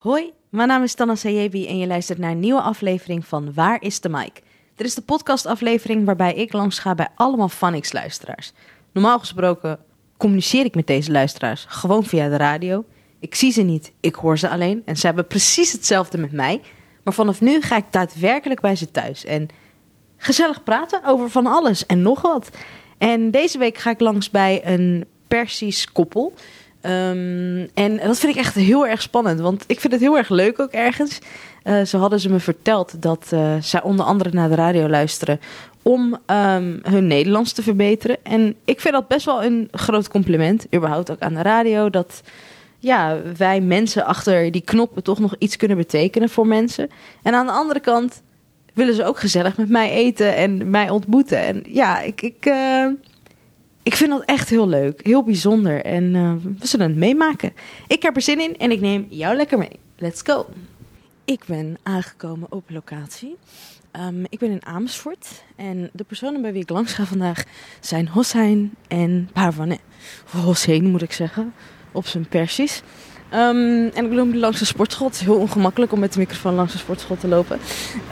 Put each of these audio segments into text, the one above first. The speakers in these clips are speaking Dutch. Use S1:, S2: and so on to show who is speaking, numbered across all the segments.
S1: Hoi, mijn naam is Tanna Sayebi en je luistert naar een nieuwe aflevering van Waar is de Mic? Dit is de podcastaflevering waarbij ik langs ga bij allemaal Phonics-luisteraars. Normaal gesproken communiceer ik met deze luisteraars gewoon via de radio. Ik zie ze niet, ik hoor ze alleen en ze hebben precies hetzelfde met mij. Maar vanaf nu ga ik daadwerkelijk bij ze thuis en gezellig praten over van alles en nog wat. En deze week ga ik langs bij een Persisch koppel. Um, en dat vind ik echt heel erg spannend, want ik vind het heel erg leuk ook ergens. Uh, zo hadden ze me verteld dat uh, zij onder andere naar de radio luisteren om um, hun Nederlands te verbeteren. En ik vind dat best wel een groot compliment, überhaupt ook aan de radio, dat ja, wij mensen achter die knoppen toch nog iets kunnen betekenen voor mensen. En aan de andere kant willen ze ook gezellig met mij eten en mij ontmoeten. En ja, ik, ik, uh, ik vind dat echt heel leuk, heel bijzonder. En uh, we zullen het meemaken. Ik heb er zin in en ik neem jou lekker mee. Let's go. Ik ben aangekomen op locatie. Um, ik ben in Amersfoort en de personen bij wie ik langs ga vandaag zijn Hossein en Parvane. Of Hossein moet ik zeggen, op zijn Persisch. Um, en ik loop langs de sportschool. Het is heel ongemakkelijk om met de microfoon langs de sportschool te lopen. Uh,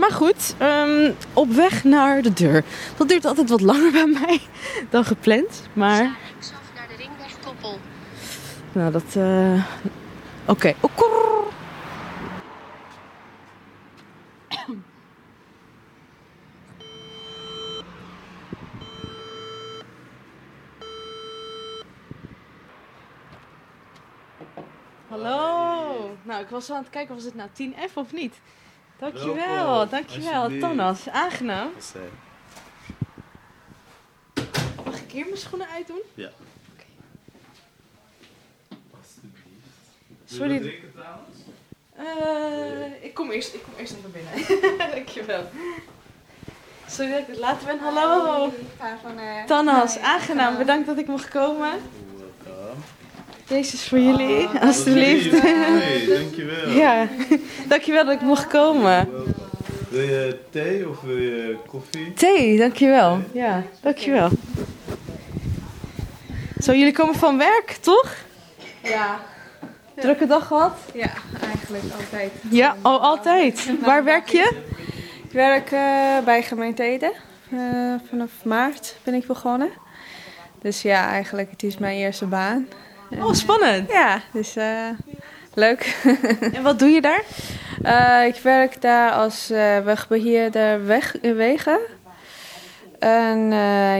S1: maar goed, um, op weg naar de deur. Dat duurt altijd wat langer bij mij dan gepland. Maar.
S2: naar de ringweg Koppel.
S1: Nou, dat. Uh... Oké. Okay. Hallo. Nou, ik was aan het kijken, was het nou 10F of niet? Dankjewel,
S3: Welkom.
S1: dankjewel. Tannas, aangenaam.
S3: Eh,
S1: Mag ik hier mijn schoenen uitdoen?
S3: Ja. Alsjeblieft.
S1: Sorry.
S3: Wil je wat drinken trouwens?
S1: Eh, ik, kom eerst, ik kom eerst even binnen. dankjewel. Sorry dat ik het later ben. Hallo. Tannas, aangenaam. Bedankt dat ik mocht komen. Deze is voor jullie, alstublieft.
S3: Hey, dankjewel.
S1: Ja, dankjewel dat ik mocht komen.
S3: Wil je thee of wil je koffie?
S1: Thee, dankjewel. Ja, dankjewel. Zo, jullie komen van werk, toch?
S4: Ja,
S1: Drukke dag gehad?
S4: ja, eigenlijk altijd.
S1: Ja, al altijd. Waar werk je?
S4: Ik werk eh, bij gemeente Ede. Eh, vanaf maart ben ik begonnen. Dus ja, eigenlijk het is mijn eerste baan.
S1: Oh, spannend.
S4: Ja, dus eh, leuk.
S1: En wat doe je daar?
S4: Eh, ik werk daar als eh, wegbeheerder weg, wegen. En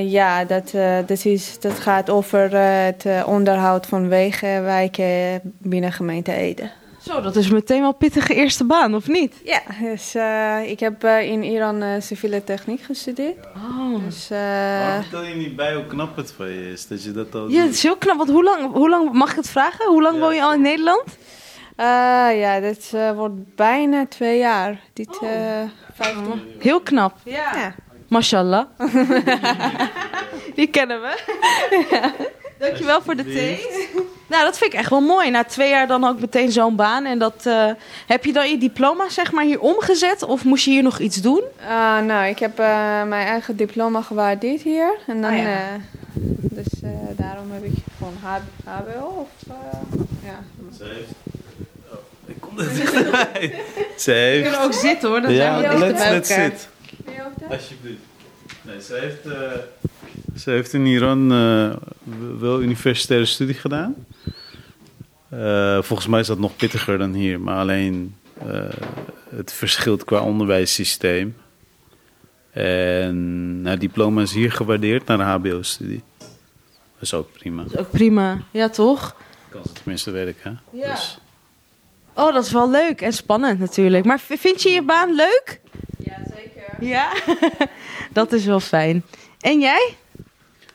S4: ja, dat, dat, is, dat gaat over het onderhoud van wegen, wijken binnen gemeente Ede.
S1: Zo, dat is meteen wel pittige eerste baan, of niet?
S4: Ja, dus eh, ik heb eh, in Iran eh, civiele techniek gestudeerd.
S1: Oh.
S4: Dus eh,
S3: Waarom vertel je niet bij hoe knap het van je is? Dat je dat al
S1: Ja, het is heel knap. Want hoe lang, hoe lang mag ik het vragen? Hoe lang
S3: Ja.
S1: woon je al in Nederland?
S4: eh, ja, dit eh, wordt bijna twee jaar. Dit,
S1: Oh.
S4: eh 15.
S1: Heel knap.
S4: Ja.
S1: Mashallah. Die kennen we. Dankjewel voor de thee. Nou, dat vind ik echt wel mooi. Na twee jaar dan ook meteen zo'n baan. En dat, eh, heb je dan je diploma zeg maar hier omgezet? Of moest je hier nog iets doen?
S4: Ah, nou, ik heb eh, mijn eigen diploma gewaardeerd hier. En dan,
S1: Ah, ja.
S4: eh, dus eh, daarom heb ik gewoon H- HBO. Of, ja.
S3: Ze heeft... Oh, ik kom er dichterbij. Ze heeft...
S1: ook zitten hoor. Dan
S3: Ja,
S1: zijn we
S3: let's,
S1: bij
S3: let's
S1: elkaar.
S3: sit.
S4: Ben je ook daar?
S3: Alsjeblieft. Nee, ze heeft, eh, ze heeft in Iran eh, wel universitaire studie gedaan. Eh, volgens mij is dat nog pittiger dan hier, maar alleen eh, het verschilt qua onderwijssysteem. En haar diploma is hier gewaardeerd naar een HBO-studie. Dat is ook prima.
S1: Dat is ook prima. Ja, toch?
S3: Kan ze tenminste werken. hè?
S1: Ja.
S3: Dus,
S1: Oh, dat is wel leuk en spannend natuurlijk. Maar vind je je baan leuk?
S4: Ja,
S1: dat is wel fijn. En jij?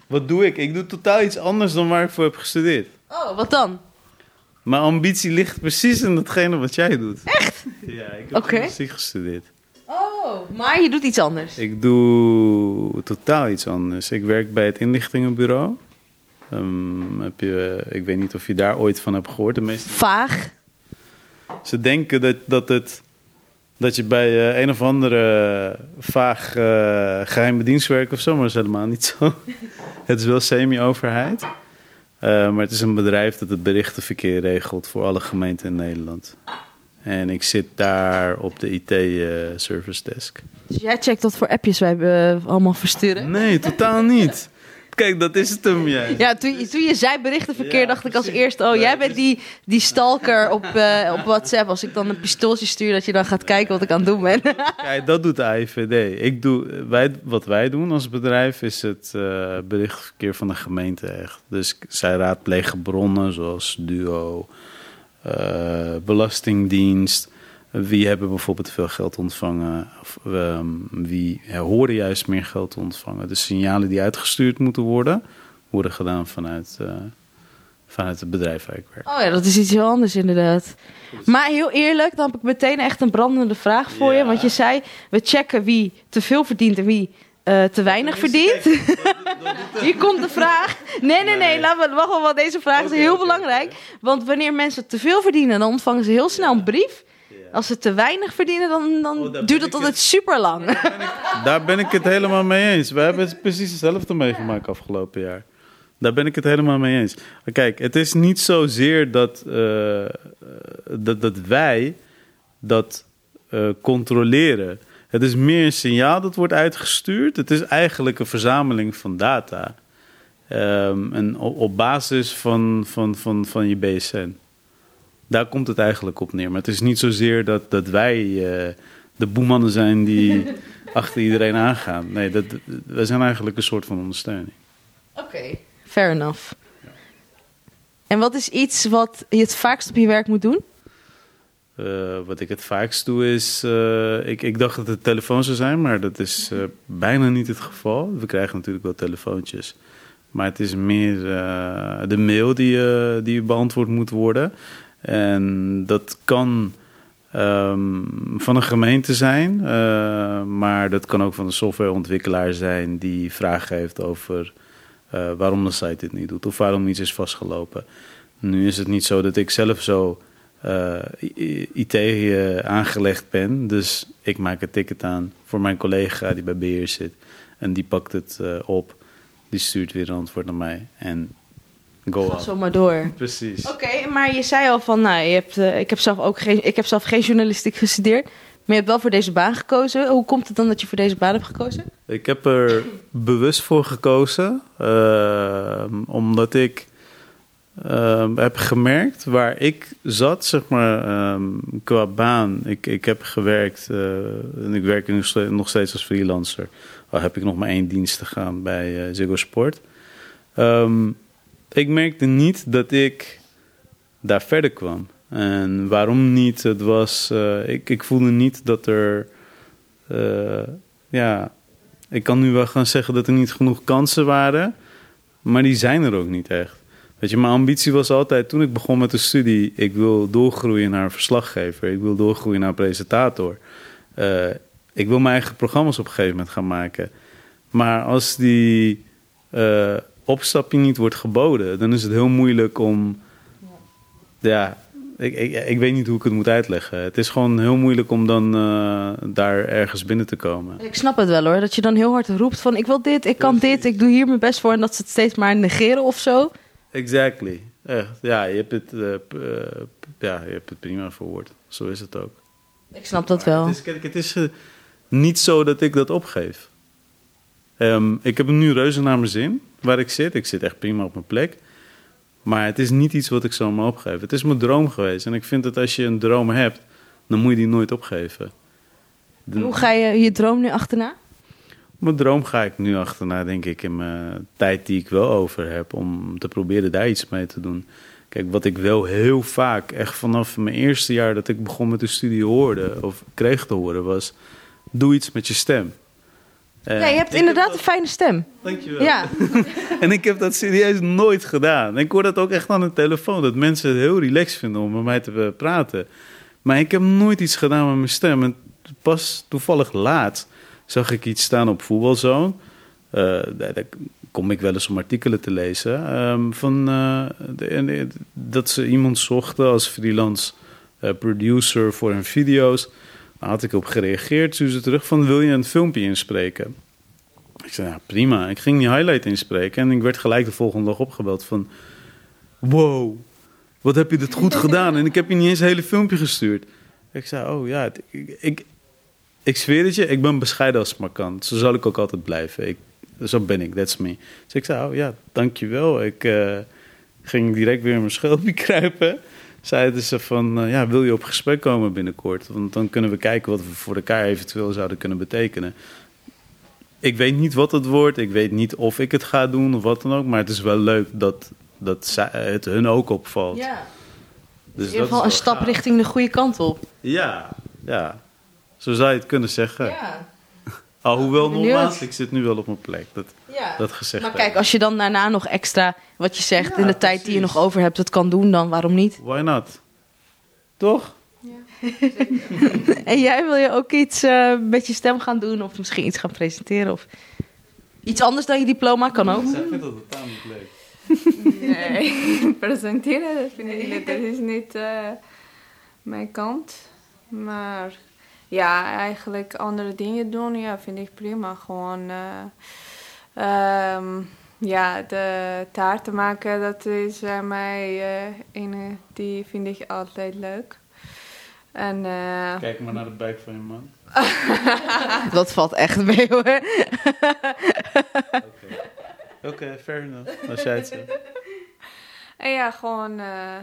S3: wat doe ik? Ik doe totaal iets anders dan waar ik voor heb gestudeerd.
S1: Oh, wat dan?
S3: Mijn ambitie ligt precies in datgene wat jij doet.
S1: Echt?
S3: Ja, ik heb journalistiek gestudeerd.
S1: Oh, maar je doet iets anders.
S3: Ik doe totaal iets anders. Ik werk bij het inlichtingenbureau. Ehm, heb je, ik weet niet of je daar ooit van hebt gehoord. De meeste,
S1: Vaag.
S3: ze denken dat, dat, het, dat je bij eh, een of andere vaag eh geheime dienst werkt of zo, maar dat is helemaal niet zo. het is wel semi-overheid. Eh, maar het is een bedrijf dat het berichtenverkeer regelt voor alle gemeenten in Nederland. En ik zit daar op de IT-service desk.
S1: Dus jij checkt wat voor appjes wij allemaal versturen?
S3: Nee, totaal niet. Kijk, dat is het hem juist.
S1: Ja, toen, je- toen je zei berichtenverkeer,
S3: Ja,
S1: dacht ik als eerste... oh, jij bent die, die stalker op, eh, op WhatsApp. Als ik dan een pistooltje stuur, dat je dan gaat kijken wat ik aan het doen ben.
S3: Kijk, dat doet de AIVD. Ik doe, wij, wat wij doen als bedrijf is het eh, berichtverkeer van de gemeente echt. Dus zij raadplegen bronnen zoals Duo, eh, Belastingdienst. Wie hebben bijvoorbeeld veel geld ontvangen? Of ehm, wie horen juist meer geld ontvangen? De signalen die uitgestuurd moeten worden, worden gedaan vanuit, eh, vanuit het bedrijf waar ik werk.
S1: Oh ja, dat is iets heel anders inderdaad. Maar heel eerlijk, dan heb ik meteen echt een brandende vraag voor je. Want je zei, we checken wie te veel verdient en wie eh, te weinig verdient. Hier komt de vraag. Nee, nee, nee,
S3: Nee.
S1: laten we wachten, want deze vraag is heel belangrijk. Want wanneer mensen te veel verdienen, dan ontvangen ze heel snel een brief. Als ze te weinig verdienen, dan, dan
S3: Oh,
S1: duurt het altijd super lang.
S3: Daar ben ik het helemaal mee eens. We hebben het precies hetzelfde meegemaakt afgelopen jaar. Daar ben ik het helemaal mee eens. Maar kijk, het is niet zozeer dat, eh, eh, dat, dat wij dat eh, controleren. Het is meer een signaal dat wordt uitgestuurd. Het is eigenlijk een verzameling van data. Ehm, en op, op basis van, van, van, van je BSN. Daar komt het eigenlijk op neer. Maar het is niet zozeer dat, dat wij eh, de boemannen zijn die achter iedereen aangaan. Nee, dat, wij zijn eigenlijk een soort van ondersteuning.
S1: Oké, fair enough. En wat is iets wat je het vaakst op je werk moet doen?
S3: Eh, wat ik het vaakst doe is... eh, ik, ik dacht dat het telefoon zou zijn, maar dat is eh, bijna niet het geval. We krijgen natuurlijk wel telefoontjes. Maar het is meer eh, de mail die, eh, die beantwoord moet worden. En dat kan ehm, van een gemeente zijn. eh, maar dat kan ook van een softwareontwikkelaar zijn... die vragen heeft over eh, waarom de site dit niet doet. Of waarom iets is vastgelopen. Nu is het niet zo dat ik zelf zo eh, IT aangelegd ben. Dus ik maak het ticket aan voor mijn collega die bij beheer zit. En die pakt het op. Die stuurt weer een antwoord naar mij. En go
S1: Ga
S3: on.
S1: zo maar door.
S3: Precies.
S1: Oké, maar je zei al van, nou, je hebt, eh, ik, heb zelf ook geen, ik heb zelf geen journalistiek gestudeerd. Maar je hebt wel voor deze baan gekozen. Hoe komt het dan dat je voor deze baan hebt gekozen?
S3: Ik heb er bewust voor gekozen. eh, omdat ik eh, heb gemerkt waar ik zat, zeg maar, ehm, qua baan. Ik, ik heb gewerkt eh, en ik werk nu nog ste- nog steeds als freelancer. Al heb ik nog maar één dienst te gaan bij eh, Ziggo Sport. Ehm, ik merkte niet dat ik daar verder kwam. En waarom niet? Het was, eh, ik, ik voelde niet dat er, eh, ja, ik kan nu wel gaan zeggen dat er niet genoeg kansen waren, maar die zijn er ook niet echt. Weet je, mijn ambitie was altijd, toen ik begon met de studie, ik wil doorgroeien naar verslaggever, ik wil doorgroeien naar presentator. Eh, ik wil mijn eigen programma's op een gegeven moment gaan maken. Maar als die opstapje niet wordt geboden, dan is het heel moeilijk om, ja, ik, ik, ik weet niet hoe ik het moet uitleggen. Het is gewoon heel moeilijk om dan eh, daar ergens binnen te komen.
S1: Ik snap het wel hoor, dat je dan heel hard roept van, ik wil dit, ik kan dit, ik doe hier mijn best voor. En dat ze het steeds maar negeren of zo.
S3: Exactly. Echt. Ja, je hebt het, eh, eh, ja, je hebt het prima verwoord. Zo is het ook.
S1: Ik snap dat
S3: Maar
S1: wel.
S3: Het is, kijk, het is niet zo dat ik dat opgeef. Ehm, ik heb nu reuze naar mijn zin waar ik zit. Ik zit echt prima op mijn plek. Maar het is niet iets wat ik zomaar opgeef. Het is mijn droom geweest. En ik vind dat als je een droom hebt, dan moet je die nooit opgeven. De-
S1: Hoe ga je je droom nu achterna?
S3: Mijn droom ga ik nu achterna, denk ik, in mijn tijd die ik wel over heb, om te proberen daar iets mee te doen. Kijk, wat ik wel heel vaak, echt vanaf mijn eerste jaar dat ik begon met de studie hoorde, of kreeg te horen, was: doe iets met je stem. En
S1: Ja, je hebt inderdaad
S3: dat-
S1: een fijne stem.
S3: Dankjewel.
S1: Ja,
S3: En ik heb dat serieus nooit gedaan. Ik hoor dat ook echt aan de telefoon, dat mensen het heel relaxed vinden om met mij te eh, praten. Maar ik heb nooit iets gedaan met mijn stem. En pas toevallig laat zag ik iets staan op Voetbalzone. Eh, daar, kom ik wel eens om artikelen te lezen. ehm, van, eh, de- eh, dat ze iemand zochten als freelance eh, producer voor hun video's. Daar had ik op gereageerd. Toen ze terug van, wil je een filmpje inspreken? Ik zei, ja, prima. Ik ging die highlight inspreken en ik werd gelijk de volgende dag opgebeld van... wow, wat heb je dit goed gedaan? En ik heb je niet eens een hele filmpje gestuurd. Ik zei, oh ja, ik, ik, ik zweer het je, ik ben bescheiden als het maar kan. Zo zal ik ook altijd blijven. Zo ben ik, that's me. Dus ik zei, oh ja, dankjewel. Ik eh, ging direct weer in mijn schelpje kruipen. Zeiden ze van, eh, ja, wil je op gesprek komen binnenkort? Want dan kunnen we kijken wat we voor elkaar eventueel zouden kunnen betekenen. Ik weet niet wat het wordt. Ik weet niet of ik het ga doen of wat dan ook. Maar het is wel leuk dat, dat zij- het hun ook opvalt.
S1: Ja.
S3: Dus
S1: In ieder geval een stap richting de goede kant op.
S3: Ja, ja. Zo zou je het kunnen zeggen.
S1: Ja.
S3: Alhoewel,
S1: Benieuwd.
S3: nogmaals, ik zit nu wel op mijn plek. Dat,
S1: ja.
S3: dat gezegd
S1: Maar kijk, als je dan daarna nog extra, wat je zegt,
S3: Ja,
S1: in de tijd die je nog over hebt, het kan doen, dan waarom niet?
S3: Why not? Toch?
S1: En jij wil je ook iets eh, met je stem gaan doen, of misschien iets gaan presenteren, of iets anders dan je diploma kan ook.
S3: Zij vindt dat totaal niet leuk.
S4: Nee, presenteren dat vind ik niet. Dat is niet eh, mijn kant. Maar ja, eigenlijk andere dingen doen, ja, vind ik prima. Gewoon, eh, ehm, ja, de taarten maken, dat is bij mij eh ene, die vind ik altijd leuk. En eh,
S3: Kijk maar naar de buik van je man.
S1: Dat valt echt mee hoor.
S3: Oké, fair enough. Als jij het zegt.
S4: en ja, gewoon eh,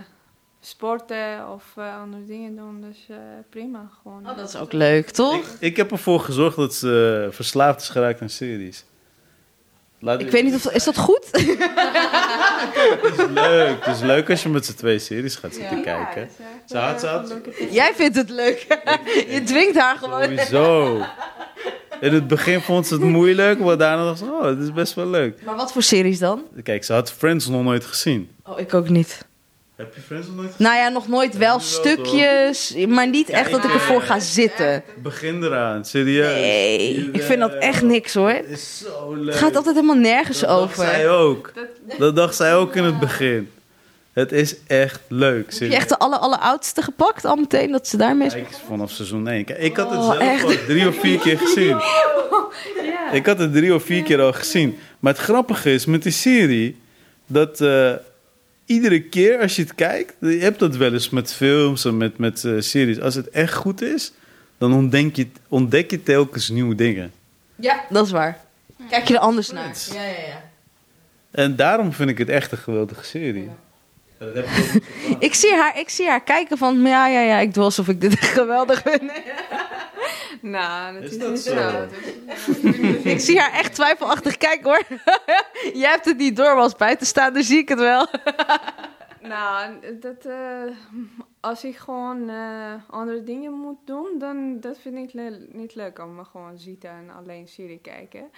S4: sporten of eh, andere dingen doen, dus eh, prima. Gewoon.
S1: Oh, dat is ook leuk, toch?
S3: Ik, ik heb ervoor gezorgd dat ze eh, verslaafd is geraakt aan series. Laat
S1: Ik weet niet of is dat goed?
S3: Het is leuk. Het is leuk als je met z'n twee series gaat zitten
S4: Ja,
S3: kijken.
S4: echt,
S3: Ze had- ze.
S1: Jij vindt het leuk. Je dwingt haar gewoon.
S3: Sowieso. In het begin vond ze het moeilijk, maar daarna dacht ze, oh, het is best wel leuk.
S1: Maar wat voor series dan?
S3: Kijk, ze had Friends nog nooit gezien.
S1: Oh, ik ook niet.
S3: Heb je Friends nog nooit gezien?
S1: Nou ja, nog nooit wel
S3: wel,
S1: stukjes, maar niet echt dat ik ervoor ga zitten.
S3: Begin eraan, serieus.
S1: Nee, ik vind dat echt niks hoor.
S3: Het is zo leuk.
S1: Het gaat altijd helemaal nergens
S3: dat dacht zij
S1: over.
S3: ook. Dat dacht zij ook in het begin. Het is echt leuk.
S1: Heb
S3: serieus.
S1: je echt de aller, alleroudste gepakt al meteen, dat ze daarmee is?
S3: Kijk, vanaf seizoen 1. Kijk, ik had het
S1: Oh,
S3: zelf
S1: echt?
S3: al drie of vier keer gezien. Ik had het drie of vier keer al gezien. Maar het grappige is met die serie... dat eh, iedere keer als je het kijkt... je hebt dat wel eens met films en met, met eh, series. Als het echt goed is... dan ontdek je, ontdek je telkens nieuwe dingen.
S1: Ja, dat is waar. Kijk je er anders naar. Ja, ja, ja.
S3: En daarom vind ik het echt een geweldige serie. Dat heb ik.
S1: Ik zie, haar, ik zie haar kijken van, ja, ja, ja, ik doe alsof ik dit geweldig vind.
S4: Nou, dat
S3: Is
S4: is,
S3: dat
S4: niet
S3: zo?
S4: zo.
S1: ik zie haar echt twijfelachtig kijken hoor. Jij hebt het niet door, maar als buitenstaander zie ik het wel.
S4: Nou, dat, eh, als ik gewoon eh, andere dingen moet doen, dan dat vind ik le- niet leuk om me gewoon zitten en alleen serie kijken.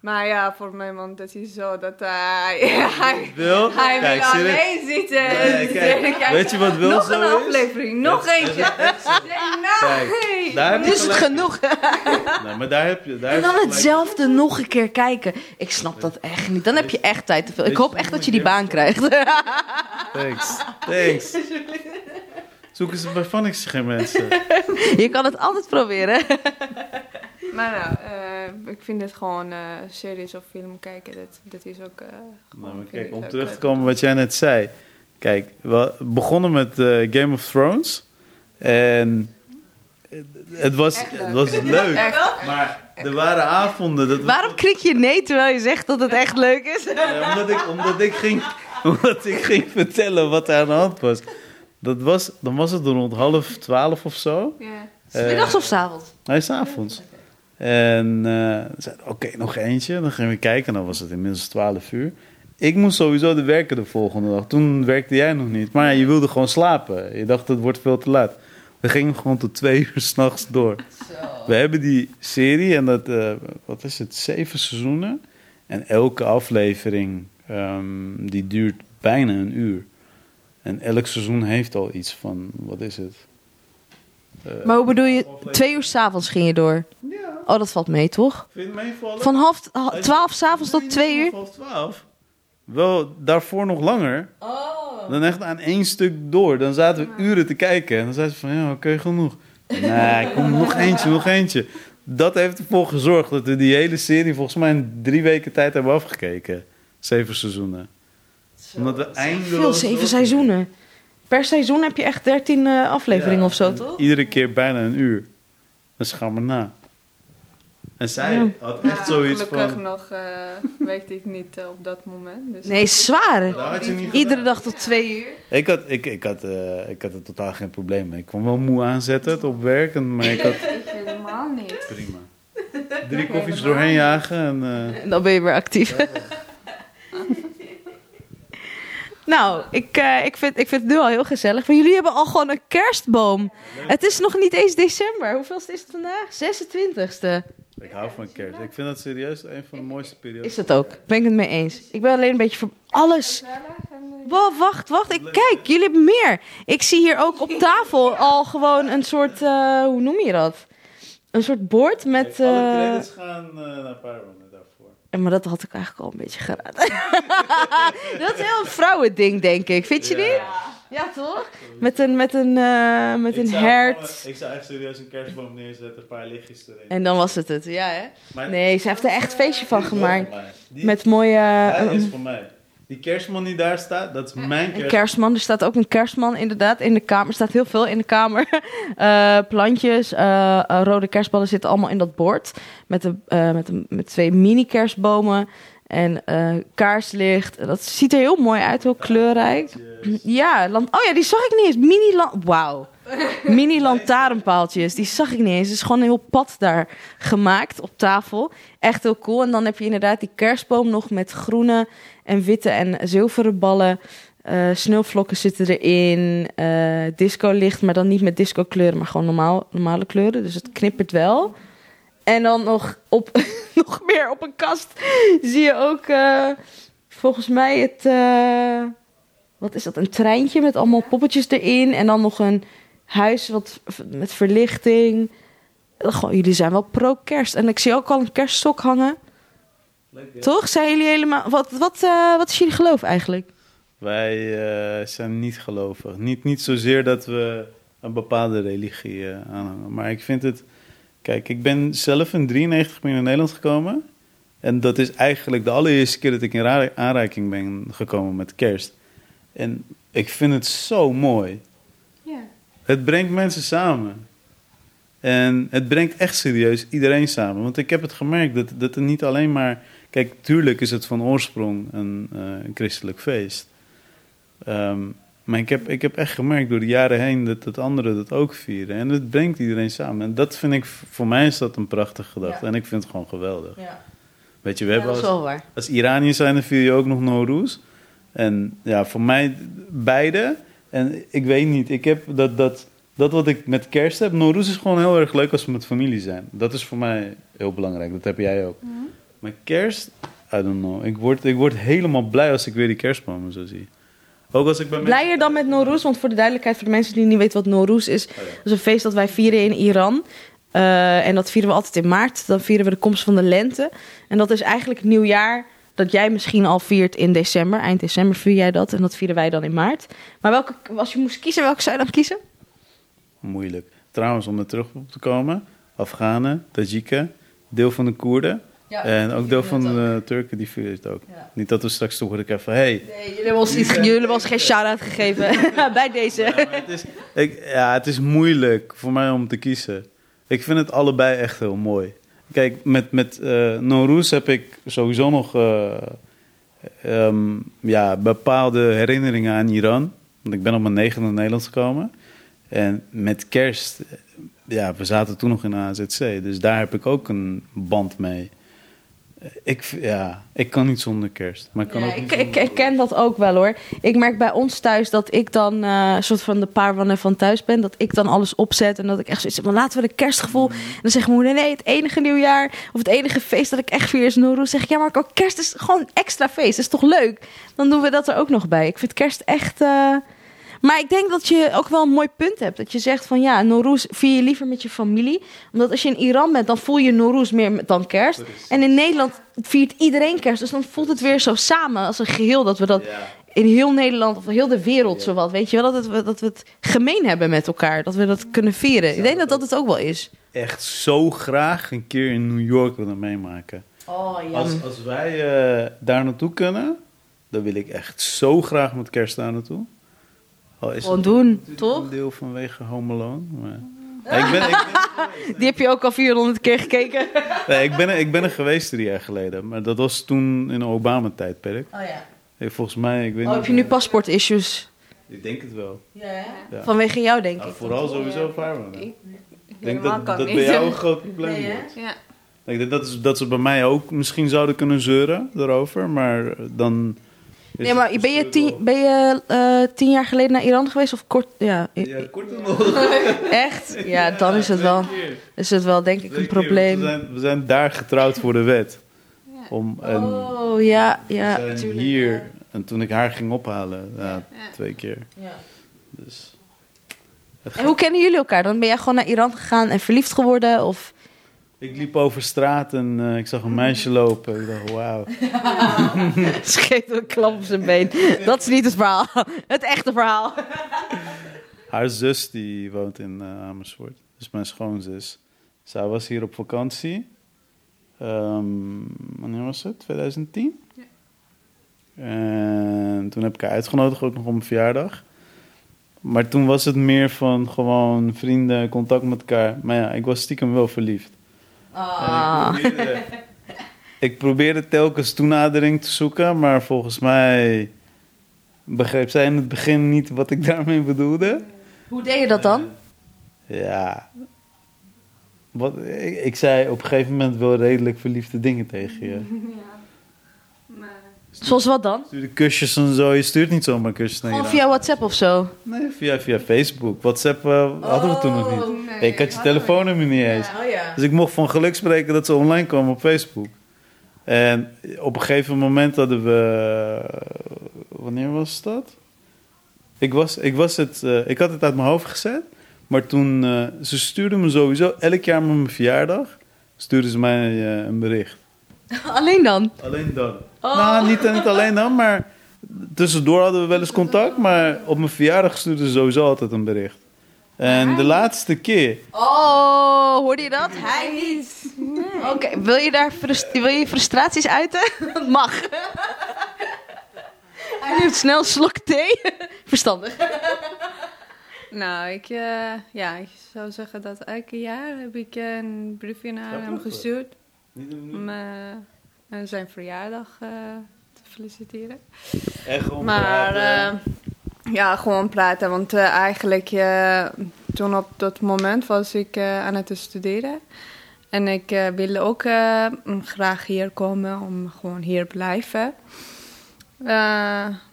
S4: Maar ja, voor mijn man dat is zo dat hij, hij,
S3: Wil?
S4: hij
S3: Kijk,
S4: wil alleen zitten
S3: Nee, kijk, weet je wat Wil
S4: Nog
S3: zo
S4: een
S3: is?
S4: aflevering, nog eentje. Nee,
S1: Nu
S3: je
S1: is het genoeg.
S3: Nee, maar daar heb je... Daar
S1: En
S3: heb
S1: dan
S3: gelijk.
S1: hetzelfde nog een keer kijken. Ik snap dat echt niet. Dan heb je echt tijd te veel. Ik hoop echt dat je die baan krijgt.
S3: Thanks. Thanks. Zoeken ze bij Phonics geen mensen.
S1: Je kan het altijd proberen.
S4: Maar nou, eh, ik vind het gewoon eh, series of film kijken, dat, dat is ook...
S3: Nou, maar
S4: vind
S3: kijk, om terug te komen wat jij net zei. Kijk, we begonnen met Game of Thrones. En het- was, het was leuk.
S4: Echt.
S3: Maar er waren avonden... Dat
S1: Waarom krik je nee terwijl je zegt dat het echt leuk is?
S3: Ja, omdat, ik, omdat, ik ging, omdat ik ging vertellen wat er aan de hand was. Dat was dan was het rond half twaalf of zo.
S4: Ja.
S3: Eh,
S1: Middags of 's avonds?
S3: Hij is avonds. En eh zei, oké, nog eentje. Dan gingen we kijken. Dan was het inmiddels 12 uur. Ik moest sowieso de werken de volgende dag. Toen werkte jij nog niet. Maar ja, je wilde gewoon slapen. Je dacht, het wordt veel te laat. We gingen gewoon tot twee uur s'nachts door. We hebben die serie en dat, eh, wat is het, zeven seizoenen. En elke aflevering, ehm, die duurt bijna een uur. En elk seizoen heeft al iets van, wat is het? Eh,
S1: Maar hoe bedoel je, twee uur s'avonds ging je door?
S3: Ja,
S1: Oh, dat valt mee, toch?
S3: vind meevallen?
S1: Van half ha- twaalf s'avonds tot twee uur?
S3: vanaf half twaalf. Wel, daarvoor nog langer.
S1: Oh.
S3: Dan echt aan één stuk door. Dan zaten we uren te kijken. En dan zei ze van, ja, oké, genoeg. Nee, kom nog eentje, nog eentje. Dat heeft ervoor gezorgd dat we die hele serie volgens mij in drie weken tijd hebben afgekeken. Zeven seizoenen. Omdat we eindeloos...
S1: Veel, zeven seizoenen. Per seizoen heb je echt 13 eh, afleveringen
S3: Ja,
S1: of zo, toch?
S3: Iedere keer bijna een uur. Dus ga maar na. En zij
S1: Ja.
S3: had echt
S4: Ja,
S3: zoiets
S4: gelukkig
S3: van...
S4: nog eh, weet ik niet eh, op dat moment. Dus
S1: Nee, zwaar.
S3: Dat had je niet
S1: Iedere
S3: gedaan.
S1: dag tot twee uur.
S3: Ik had, ik, ik, had, eh, ik had er totaal geen probleem mee. Ik kon wel moe aanzetten het op werk, en, maar ik had
S4: Ik helemaal niet.
S3: prima. Drie koffies doorheen jagen en... eh,
S1: En dan ben je weer actief. Nou, ik, eh, ik, vind, ik vind het nu al heel gezellig. Maar jullie hebben al gewoon een kerstboom. Het is nog niet eens december. Hoeveel is het vandaag? 26e.
S3: ik hou van kerst. Ik vind dat serieus een van de mooiste periodes.
S1: Is het ook. Ben ik het mee eens. Ik ben alleen een beetje voor alles. Wow, wacht, wacht. Ik, kijk, jullie hebben meer. Ik zie hier ook op tafel al gewoon een soort, eh, hoe noem je dat? Een soort bord met...
S3: Alle
S1: eh,
S3: credits gaan naar
S1: maar dat had ik eigenlijk al een beetje geraden. dat is heel een vrouwending, denk ik. Vind je
S3: Ja.
S1: niet? Ja, toch? Met een, met een, eh, met
S3: Ik
S1: een hert.
S3: Ik zou echt serieus een kerstboom neerzetten, een paar lichtjes erin.
S1: En dan was het het, ja hè?
S3: Maar-
S1: Nee, ze heeft er echt feestje van gemaakt. Met mooie... Eh,
S3: is van mij. Die kerstman die daar staat, dat is mijn
S1: Een
S3: kerstman.
S1: kerstman, er staat ook een kerstman inderdaad in de kamer. Er staat heel veel in de kamer. Eh, plantjes, eh, eh, rode kerstballen zitten allemaal in dat bord. Met, eh, met, met twee mini kerstbomen en eh, kaarslicht. Dat ziet er heel mooi uit, heel kleurrijk. Ja, oh ja, die zag ik niet eens. Mini Wauw. Mini lantaarnpaaltjes, die zag ik niet eens. Er is gewoon een heel pad daar gemaakt op tafel. Echt heel cool. En dan heb je inderdaad die kerstboom nog met groene en witte en zilveren ballen. Eh sneeuwvlokken zitten erin. eh disco licht, maar dan niet met disco kleuren, maar gewoon normaal, normale kleuren. Dus het knippert wel. En dan nog, op, nog meer op een kast zie je ook eh, volgens mij het... wat is dat? Een treintje met allemaal poppetjes erin. En dan nog een huis wat, met verlichting. Gewoon, jullie zijn wel pro-kerst. En ik zie ook al een kerststok hangen.
S3: Leuk?
S1: Toch? Zijn jullie helemaal... Wat, wat, eh, wat is jullie geloof eigenlijk?
S3: Wij eh, zijn niet gelovig. Niet, niet zozeer dat we een bepaalde religie eh, aanhangen. Maar ik vind het... Kijk, ik ben zelf in 93 ben naar Nederland gekomen. En dat is eigenlijk de allereerste keer dat ik in ra- aanraking ben gekomen met kerst. En ik vind het zo mooi.
S4: Ja.
S3: Het brengt mensen samen. En het brengt echt serieus iedereen samen. Want ik heb het gemerkt dat, dat het niet alleen maar... Kijk, tuurlijk is het van oorsprong een, eh, een christelijk feest. Ehm, maar ik heb, ik heb echt gemerkt door de jaren heen dat, dat anderen dat ook vieren. En het brengt iedereen samen. En dat vind ik, voor mij is dat een prachtige gedachte.
S1: Ja.
S3: En ik vind het gewoon geweldig.
S1: Ja,
S3: Weet je, we hebben
S1: dat
S3: als, als Iraniërs zijn, dan vier je ook nog Nowruz. En ja, voor mij beide. En ik weet niet, ik heb dat, dat, dat wat ik met kerst heb. Nowruz is gewoon heel erg leuk als we met familie zijn. Dat is voor mij heel belangrijk, dat heb jij ook. Maar kerst, I don't know. Ik word, ik word helemaal blij als ik weer die kerstbomen zo zie. Ook als ik bij mensen-
S1: Blijer dan met Nowruz, want voor de duidelijkheid, voor de mensen die niet weten wat Nowruz is,
S3: Oh ja.
S1: dat is een feest dat wij vieren in Iran. Eh, en dat vieren we altijd in maart. Dan vieren we de komst van de lente. En dat is eigenlijk nieuwjaar dat jij misschien al viert in december. Eind december vier jij dat en dat vieren wij dan in maart. Maar welke, als je moest kiezen, welke zou je dan kiezen?
S3: Moeilijk. Trouwens, om er terug op te komen. Afghanen, Tajiken, deel van de Koerden. En ook deel van de Turken, die vieren het ook.
S1: Ja.
S3: Niet dat we straks toch horen van... Hey,
S1: Nee, jullie hebben ons, iets, jullie hebben ons geen shout-out gegeven bij deze.
S3: Ja, het is, ik, ja, het is moeilijk voor mij om te kiezen. Ik vind het allebei echt heel mooi. Kijk, met, met eh Nowruz heb ik sowieso nog eh, ehm, ja, bepaalde herinneringen aan Iran. Want ik ben op mijn negende in Nederland gekomen. En met kerst, eh, ja, we zaten toen nog in de AZC. Dus daar heb ik ook een band mee. Ik, ja, ik kan niet zonder kerst. Maar ik kan
S1: Ja,
S3: ook
S1: ik, ik, ken dat ook wel hoor. Ik merk bij ons thuis dat ik dan eh, een soort van de paar wanneer van thuis ben. Dat ik dan alles opzet en dat ik echt zoiets heb laten we de kerstgevoel. En dan zegt mijn moeder nee, het enige nieuwjaar of het enige feest dat ik echt vier is Nowruz. Zeg ik ja, maar ook kerst is gewoon extra feest. Dat is toch leuk? Dan doen we dat er ook nog bij. Ik vind kerst echt... eh, Maar ik denk dat je ook wel een mooi punt hebt. Dat je zegt van ja, Nowruz vier je liever met je familie. Omdat als je in Iran bent, dan voel je Nowruz meer dan kerst. En in Nederland viert iedereen kerst. Dus dan voelt het weer zo samen als een geheel. Dat we dat
S3: Ja.
S1: in heel Nederland of heel de wereld zowat. Weet je wel, dat, het, we- dat we het gemeen hebben met elkaar. Dat we dat kunnen vieren. Ik denk dat dat het ook wel is.
S3: echt zo graag een keer in New York willen meemaken.
S1: Oh
S3: Als, als wij eh, daar naartoe kunnen, Daar wil ik echt zo graag met kerst daar naartoe. Al is
S1: Gewoon
S3: het
S1: doen, toch?
S3: Een deel vanwege Home Alone. Maar... Ja, ik, ben, ik, ben,
S1: Die heb je ook al 400 keer gekeken.
S3: nee, ik, ben, er- ik ben er geweest drie jaar geleden. Maar dat was toen in een Obama-tijdperk.
S1: Oh ja.
S3: Hey, volgens mij, ik weet
S1: Oh,
S3: niet...
S1: heb je nu paspoort-issues?
S3: Ik denk het wel.
S1: Ja,
S3: Ja.
S1: Vanwege jou, denk
S3: Nou,
S1: ik.
S3: vooral sowieso Farman. Ik denk dat dat
S4: niet.
S3: bij jou een groot probleem
S1: Nee, hè?
S3: wordt.
S4: Ja.
S3: Ik denk dat, is, dat ze bij mij ook misschien zouden kunnen zeuren daarover, maar dan...
S1: Nee, maar ben je,
S3: gezeur
S1: tien,
S3: wel-
S1: ben je eh, tien jaar geleden naar Iran geweest of kort? Ja,
S3: Ja, korter nog.
S1: echt? Ja, dan is het wel, is het wel denk ik een probleem.
S3: We zijn, we zijn daar getrouwd voor de wet. Om, en
S1: Oh, ja, ja.
S3: we zijn hier, en toen ik haar ging ophalen, ja,
S4: Ja.
S3: twee keer.
S1: ja.
S3: Dus.
S1: En hoe kennen jullie elkaar? Dan ben jij gewoon naar Iran gegaan en verliefd geworden? Of...
S3: Ik liep over straat en eh, ik zag een meisje lopen. Ik dacht, wauw.
S1: Geeft een klap op zijn been. Dat is niet het verhaal. Het echte verhaal.
S3: Haar zus die woont in eh, Amersfoort. Dus mijn schoonzus. Zij was hier op vakantie. Ehm, wanneer was het? 2010? En toen heb ik haar uitgenodigd, ook nog op mijn verjaardag. Maar toen was het meer van gewoon vrienden, contact met elkaar. Maar ja, ik was stiekem wel verliefd.
S1: Ah.
S3: Ik, probeerde, ik probeerde telkens toenadering te zoeken, maar volgens mij begreep zij in het begin niet wat ik daarmee bedoelde.
S1: Hoe deed je dat dan?
S3: Ja. Wat, ik, ik zei op een gegeven moment wel redelijk verliefde dingen tegen je.
S1: Zoals wat dan?
S3: Stuurde kusjes en zo. Je stuurt niet zomaar kusjes naar
S1: Gewoon
S3: je.
S1: via WhatsApp of zo?
S3: Nee, via, via Facebook. WhatsApp eh, hadden we toen nog niet.
S4: nee,
S3: Nee, ik had je telefoonnummer niet eens.
S1: Oh ja.
S3: Dus ik mocht van geluk spreken dat ze online kwam op Facebook. En op een gegeven moment hadden we... Wanneer was dat? Ik, was, ik, was het, eh, ik had het uit mijn hoofd gezet. Maar toen... eh, ze stuurde me sowieso elk jaar met mijn verjaardag... stuurde ze mij eh, een bericht.
S1: Alleen dan?
S3: Alleen dan. Nou, niet, niet alleen dan, maar... Tussendoor hadden we wel eens contact. Maar op mijn verjaardag stuurde ze sowieso altijd een bericht. En de laatste keer...
S1: Oh, hoorde je dat? Hij niet. Oké, wil je daar frust- wil je frustraties uiten? Dat mag. Hij neemt snel een slok thee. Verstandig.
S4: Nou, ik, eh, ja, ik zou zeggen dat elke jaar heb ik een briefje naar hem gestuurd
S3: Niet een
S4: om eh, aan zijn verjaardag eh, te feliciteren.
S3: Echt gewoon
S4: Maar
S3: praten.
S4: eh, ja, gewoon praten. Want eh, eigenlijk toen op dat moment was ik aan het studeren. En ik wilde ook eh, graag hier komen om gewoon hier blijven.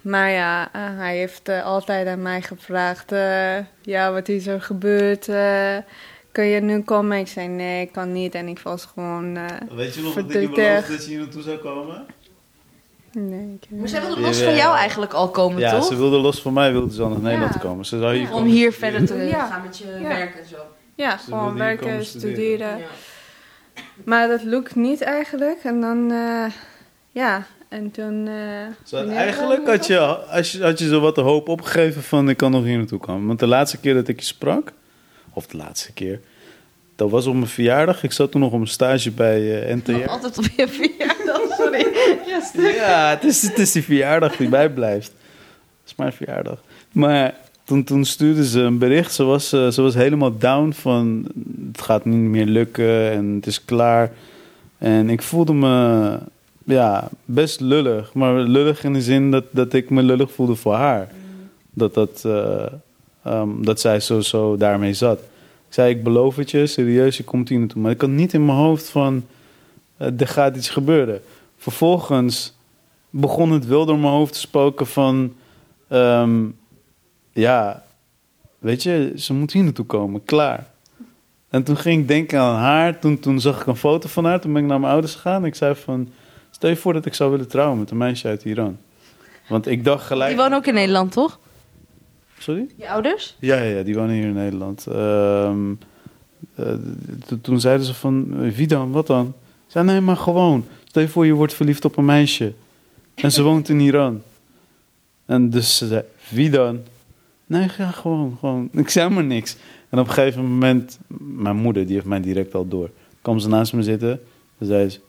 S4: Maar ja, hij heeft altijd aan mij gevraagd: ja, wat is er gebeurd? Kun je nu komen? Ik zei nee, ik kan niet. En ik was gewoon. eh,
S3: Weet je nog dat ik je beloofde dat je hier naartoe zou komen?
S4: nee, ik,
S1: Maar zij wilde
S3: Ja,
S1: los
S3: ja.
S1: van jou eigenlijk al komen,
S3: Ja,
S1: toch?
S3: ze wilde los van mij, wilde ze al naar Nederland
S4: Ja.
S3: komen. Ze zou hier
S1: Om
S3: komen
S1: hier verder te
S4: Ja.
S1: gaan met je
S4: Ja.
S1: werk en zo.
S4: ja,
S3: Ze
S4: gewoon werken,
S3: studeren.
S4: studeren. Maar dat lukt niet eigenlijk. En dan, eh, ja, en toen... eh,
S3: Ze had-
S4: wanneer
S3: eigenlijk had je, als je, had je zo wat de hoop opgegeven van ik kan nog hier naartoe komen. Want de laatste keer dat ik je sprak, of de laatste keer, dat was op mijn verjaardag. Ik zat toen nog op een stage bij eh, NTR.
S1: Altijd op je verjaardag, sorry. Ja.
S3: Ja, het is, het is die verjaardag die bijblijft. Het is mijn verjaardag. Maar toen, toen stuurde ze een bericht. Ze was, eh, ze was helemaal down van... het gaat niet meer lukken en het is klaar. En ik voelde me ja, best lullig. Maar lullig in de zin dat, dat ik me lullig voelde voor haar. Dat, dat, eh, ehm, dat zij zo, zo daarmee zat. Ik zei, ik beloof het je, serieus, je komt hier naartoe. Maar ik had niet in mijn hoofd van... eh, er gaat iets gebeuren. Vervolgens begon het wel door mijn hoofd te spoken van... ehm, ja, weet je, ze moet hier naartoe komen, klaar. En toen ging ik denken aan haar. Toen, toen zag ik een foto van haar. Toen ben ik naar mijn ouders gegaan. Ik zei van, stel je voor dat ik zou willen trouwen met een meisje uit Iran. Want ik dacht gelijk...
S1: Die wonen ook in Nederland, toch?
S3: Sorry?
S1: Je ouders?
S3: Ja, ja, ja, die wonen hier in Nederland. Ehm, eh, to- toen zeiden ze van, eh, wie dan, wat dan? Zei, nee, maar gewoon. Stel je voor, je wordt verliefd op een meisje. En ze woont in Iran. En dus ze zei, wie dan? Nee, ja, gewoon, gewoon. Ik zei maar niks. En op een gegeven moment, mijn moeder, die heeft mij direct al door. kwam ze naast me zitten. Ze zei, ze,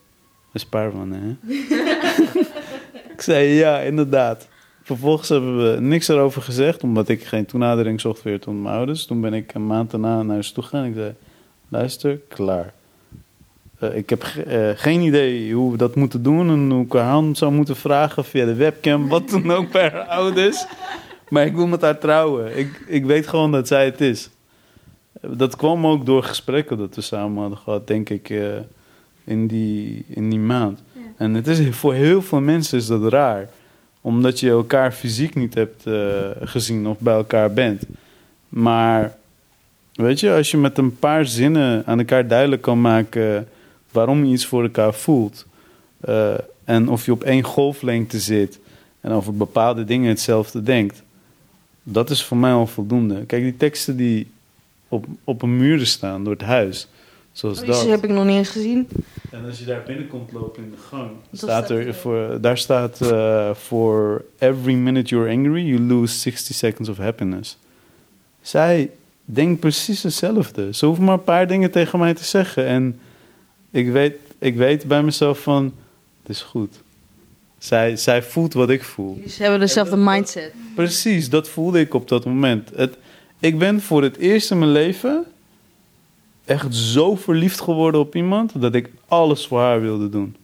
S3: is paar van, hè? Ik zei ja, inderdaad. Vervolgens hebben we niks erover gezegd, omdat ik geen toenadering zocht weer tot mijn ouders. Toen ben ik een maand daarna naar huis toe gegaan. Ik zei, luister, klaar. Eh, ik heb eh, geen idee hoe we dat moeten doen en hoe ik haar hand zou moeten vragen via de webcam, wat dan ook bij haar ouders. Maar ik wil met haar trouwen. Ik, ik weet gewoon dat zij het is. Dat kwam ook door gesprekken dat we samen hadden gehad, denk ik, eh, in, die, in die maand. En het is, voor heel veel mensen is dat raar. Omdat je elkaar fysiek niet hebt eh, gezien of bij elkaar bent. Maar weet je, als je met een paar zinnen aan elkaar duidelijk kan maken waarom je iets voor elkaar voelt. eh, en of je op één golflengte zit en over bepaalde dingen hetzelfde denkt. Dat is voor mij al voldoende. Kijk, die teksten die op, op een muur staan door het huis. Zoals
S1: Die
S3: dat.
S1: heb ik nog niet eens gezien.
S3: En als je daar binnenkomt lopen in de gang,
S1: Wat
S3: staat er voor, daar staat eh for every minute you're angry, you lose 60 seconds of happiness. Zij denkt precies hetzelfde. Ze hoeft maar een paar dingen tegen mij te zeggen. En ik weet, ik weet bij mezelf van, het is goed. Zij, zij voelt wat ik voel.
S1: Ze hebben dezelfde mindset.
S3: Precies, dat voelde ik op dat moment. Het, ik ben voor het eerst in mijn leven echt zo verliefd geworden op iemand dat ik alles voor haar wilde doen.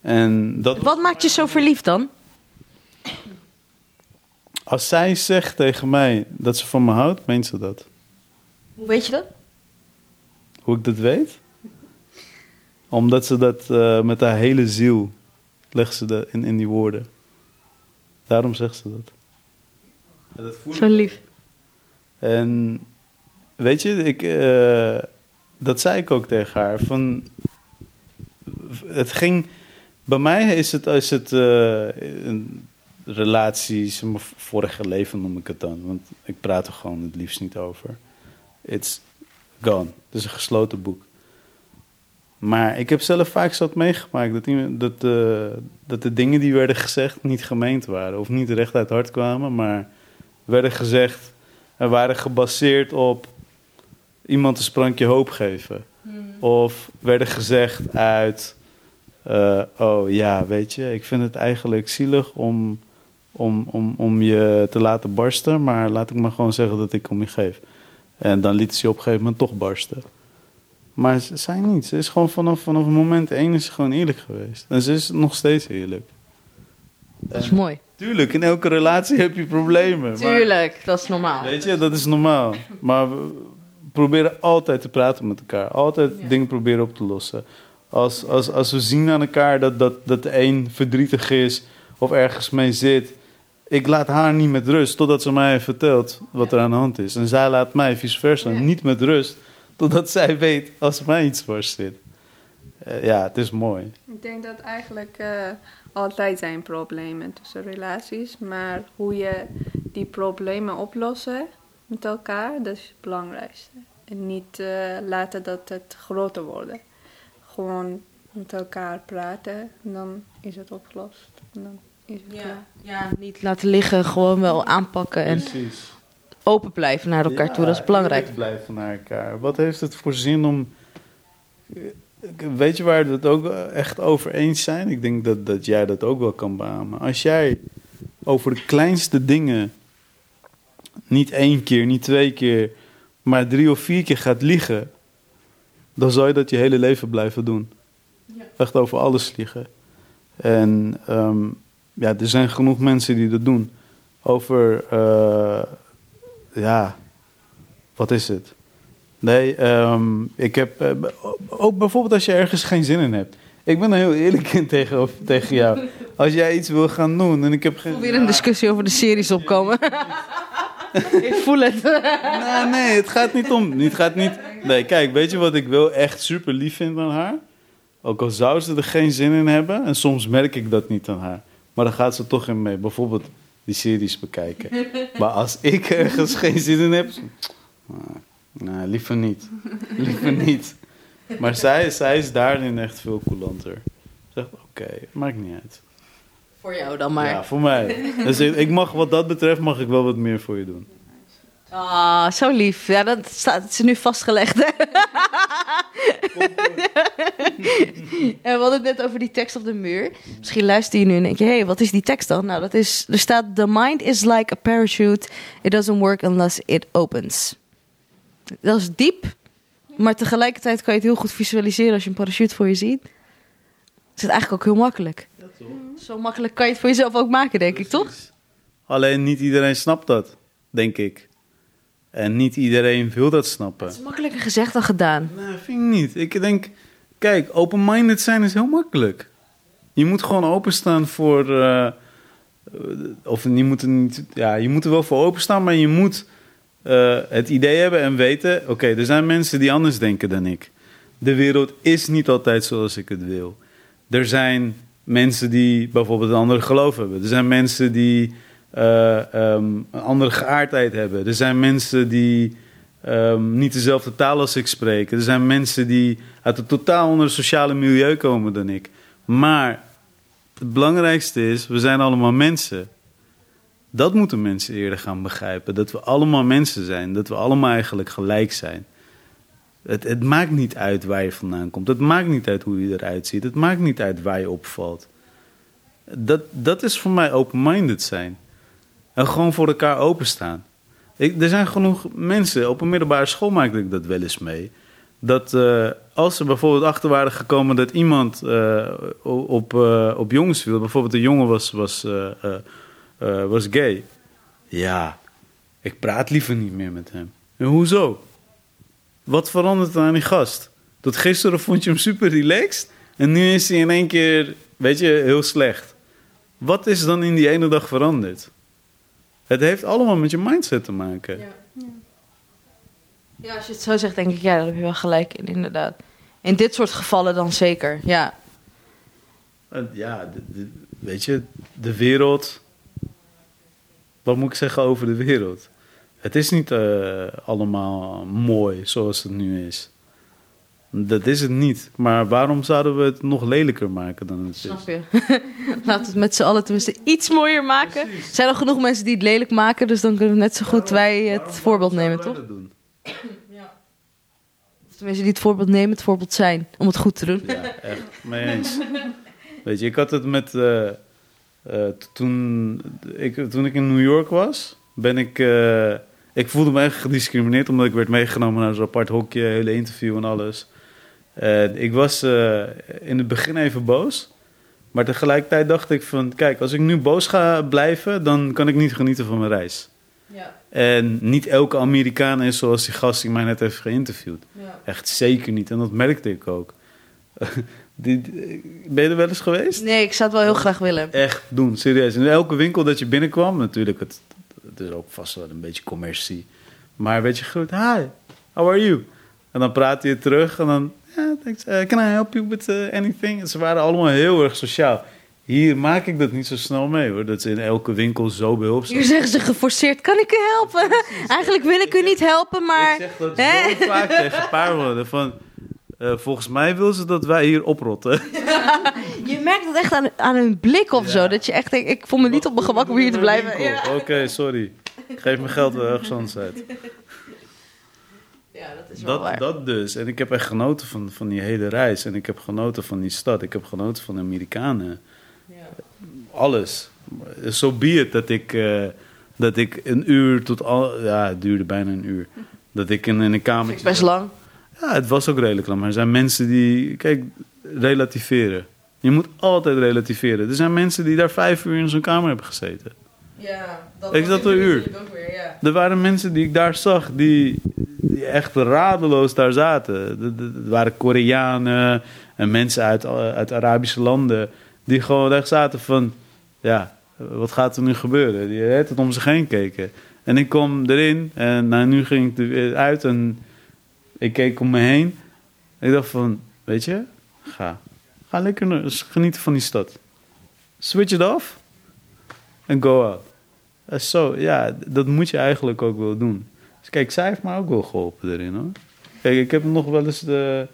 S3: En dat,
S1: Wat maakt je zo verliefd dan?
S3: als zij zegt tegen mij dat ze van me houdt, meent ze dat.
S1: Hoe weet je dat?
S3: Hoe ik dat weet? Omdat ze dat eh, met haar hele ziel legt ze dat in, in die woorden. Daarom zegt ze dat. Ja, dat voel ik
S1: Zo lief.
S3: En weet je, ik, eh, dat zei ik ook tegen haar. Van, het ging, bij mij is het, is het eh, een relatie, maar, vorige leven noem ik het dan. Want ik praat er gewoon het liefst niet over. It's gone. Het is een gesloten boek. Maar ik heb zelf vaak zat meegemaakt dat, dat, eh, dat de dingen die werden gezegd niet gemeend waren. Of niet recht uit het hart kwamen, maar werden gezegd en waren gebaseerd op iemand een sprankje hoop geven. Of werden gezegd uit, eh, oh ja, weet je, ik vind het eigenlijk zielig om, om, om, om je te laten barsten, maar laat ik maar gewoon zeggen dat ik om je geef. En dan liet ze je op een gegeven moment toch barsten. Maar ze zei niet. Ze is gewoon vanaf, vanaf moment één is ze gewoon eerlijk geweest. En ze is nog steeds eerlijk.
S1: Dat is mooi.
S3: Tuurlijk, in elke relatie heb je problemen. maar-
S1: Tuurlijk, dat is normaal.
S3: Weet je, dat is normaal. Maar we proberen altijd te praten met elkaar. Altijd dingen proberen op te lossen. Als, als, als we zien aan elkaar dat, dat, dat de een verdrietig is of ergens mee zit. Ik laat haar niet met rust totdat ze mij vertelt wat er aan de hand is. En zij laat mij vice versa niet met rust totdat zij weet als er mij iets dwars zit. Eh, ja, het is mooi.
S4: Ik denk dat eigenlijk eh, altijd zijn problemen tussen relaties, maar hoe je die problemen oplossen met elkaar, dat is het belangrijkste. En niet eh, laten dat het groter worden. Gewoon met elkaar praten en dan is het opgelost. En dan is het klaar.
S1: Ja, niet laten liggen, gewoon wel aanpakken en
S3: Precies.
S1: open blijven naar elkaar toe. Dat is belangrijk.
S3: blijven naar elkaar. Wat heeft het voor zin om. Weet je waar we het ook echt over eens zijn? Ik denk dat, dat jij dat ook wel kan beamen. Als jij over de kleinste dingen niet één keer, niet twee keer, maar drie of vier keer gaat liegen, dan zal je dat je hele leven blijven doen. Echt over alles liegen. En ehm, ja, er zijn genoeg mensen die dat doen. Over, eh, ja, wat is het? Nee, ehm, ik heb, eh, ook bijvoorbeeld als je ergens geen zin in hebt. Ik ben er heel eerlijk in tegen, tegen jou. Als jij iets wil gaan doen en ik heb geen...
S1: Weer een discussie over de series opkomen. Ik voel het.
S3: Nee, nee, het gaat niet om. Het gaat niet. Nee, kijk, weet je wat ik wel echt super lief vind aan haar? Ook al zou ze er geen zin in hebben, en soms merk ik dat niet aan haar, maar dan gaat ze toch in mee. Bijvoorbeeld die series bekijken. Maar als ik ergens geen zin in heb, nou, liever niet. Liever niet. Maar zij, zij is daarin echt veel coulanter. Zegt, oké, maakt niet uit.
S1: Voor jou dan maar.
S3: Ja, voor mij. Dus ik ik mag, wat dat betreft, mag ik wel wat meer voor je doen.
S1: Ah, zo lief. Ja, dat staat, is nu vastgelegd. Hè? en we hadden het net over die tekst op de muur. Misschien luister je nu en denk je... hé, hey, wat is die tekst dan? Nou, dat is... Er staat... The mind is like a parachute. It doesn't work unless it opens. Dat is diep. Maar tegelijkertijd kan je het heel goed visualiseren... als je een parachute voor je ziet. Is het eigenlijk ook heel makkelijk. Zo makkelijk kan je het voor jezelf ook maken, denk ik, toch?
S3: Alleen niet iedereen snapt dat, denk ik. En niet iedereen wil dat snappen.
S1: Het is makkelijker gezegd dan gedaan.
S3: Nee, vind ik niet. Ik denk, kijk, open-minded zijn is heel makkelijk. Je moet gewoon openstaan voor. eh, of je moet, er niet, ja, je moet er wel voor openstaan, maar je moet eh, het idee hebben en weten: oké, er zijn mensen die anders denken dan ik. De wereld is niet altijd zoals ik het wil. Er zijn mensen die bijvoorbeeld een andere geloof hebben. Er zijn mensen die eh, ehm, een andere geaardheid hebben. Er zijn mensen die ehm, niet dezelfde taal als ik spreken. Er zijn mensen die uit een totaal ander sociale milieu komen dan ik. Maar het belangrijkste is, we zijn allemaal mensen. Dat moeten mensen eerder gaan begrijpen. Dat we allemaal mensen zijn. Dat we allemaal eigenlijk gelijk zijn. Het, het maakt niet uit waar je vandaan komt. Het maakt niet uit hoe je eruit ziet. Het maakt niet uit waar je opvalt. Dat, dat is voor mij open-minded zijn. En gewoon voor elkaar openstaan. Ik, er zijn genoeg mensen, op een middelbare school maakte ik dat wel eens mee. Dat eh, als ze bijvoorbeeld achter waren gekomen dat iemand eh, op, uh, op jongens viel, bijvoorbeeld een jongen was, was, was gay. Ja, ik praat liever niet meer met hem. En hoezo? Wat verandert er aan die gast? Tot gisteren vond je hem super relaxed en nu is hij in één keer, weet je, heel slecht. Wat is dan in die ene dag veranderd? Het heeft allemaal met je mindset te maken.
S1: Ja. Ja. ja, als je het zo zegt, denk ik, ja, daar heb je wel gelijk in, inderdaad. In dit soort gevallen dan zeker, ja.
S3: Ja, de, de, weet je, de wereld. Wat moet ik zeggen over de wereld? Het is niet uh, allemaal mooi zoals het nu is. Dat is het niet. Maar waarom zouden we het nog lelijker maken dan het
S1: Snap je? Laten we het met z'n allen tenminste iets mooier maken. Er zijn al genoeg mensen die het lelijk maken, dus dan kunnen we net zo goed wij het waarom, voorbeeld nemen, toch? Ja. Of tenminste die het voorbeeld nemen, het voorbeeld zijn, om het goed te doen.
S3: Ja, echt. Mee eens. Weet je, ik had het met... Uh, uh, toen, ik, toen ik in New York was, ben ik... Uh, ik voelde me echt gediscrimineerd omdat ik werd meegenomen naar zo'n apart hokje, hele interview en alles. Ik was uh, in het begin even boos. Maar tegelijkertijd dacht ik van... Kijk, als ik nu boos ga blijven... dan kan ik niet genieten van mijn reis. Ja. En niet elke Amerikaan is zoals die gast die mij net heeft geïnterviewd. Ja. Echt zeker niet. En dat merkte ik ook. die, ben je er wel eens geweest?
S1: Nee, ik zou het wel heel graag willen.
S3: Echt doen, serieus. In elke winkel dat je binnenkwam... Natuurlijk, het, het is ook vast wel een beetje commercie. Maar weet je goed... Hi, how are you? En dan praat je terug en dan... Ja, yeah, can I help you with uh, anything? En ze waren allemaal heel erg sociaal. Hier maak ik dat niet zo snel mee hoor. Dat ze in elke winkel zo behulpzaam
S1: Hier zeggen ze geforceerd: kan ik u helpen? Eigenlijk wil ik u niet helpen, maar.
S3: Ik zeg dat zo vaak tegen een paar woorden. Van, uh, volgens mij wil ze dat wij hier oprotten.
S1: je merkt het echt aan, aan hun blik of ja. zo. Dat je echt denkt: ik voel me niet op mijn gemak om hier te blijven.
S3: Ja. Oké, okay, sorry. Geef mijn geld wel ergens anders uit.
S1: Ja, dat is wel
S3: dat,
S1: waar.
S3: dat dus. En ik heb echt genoten van, van die hele reis. En ik heb genoten van die stad. Ik heb genoten van de Amerikanen. Ja. Alles. Zo so be it dat ik, uh, dat ik een uur tot al... Ja, het duurde bijna een uur. Dat ik in, in een kamertje...
S1: Best lang.
S3: Ja, het was ook redelijk lang. Maar er zijn mensen die... Kijk, relativeren. Je moet altijd relativeren. Er zijn mensen die daar vijf uur in zo'n kamer hebben gezeten.
S1: Ja, dat
S3: ik zat een uur.
S1: Weer, ja.
S3: Er waren mensen die ik daar zag die, die echt radeloos daar zaten. Er waren Koreanen en mensen uit, uit Arabische landen die gewoon echt zaten van, ja, wat gaat er nu gebeuren? Die het om zich heen keken. En ik kom erin en nou, nu ging ik er weer uit en ik keek om me heen. Ik dacht van, weet je, ga. Ga lekker genieten van die stad. Switch it off en go out. Uh, zo, ja, dat moet je eigenlijk ook wel doen. Dus kijk, zij heeft me ook wel geholpen erin hoor. Kijk, ik heb nog wel eens de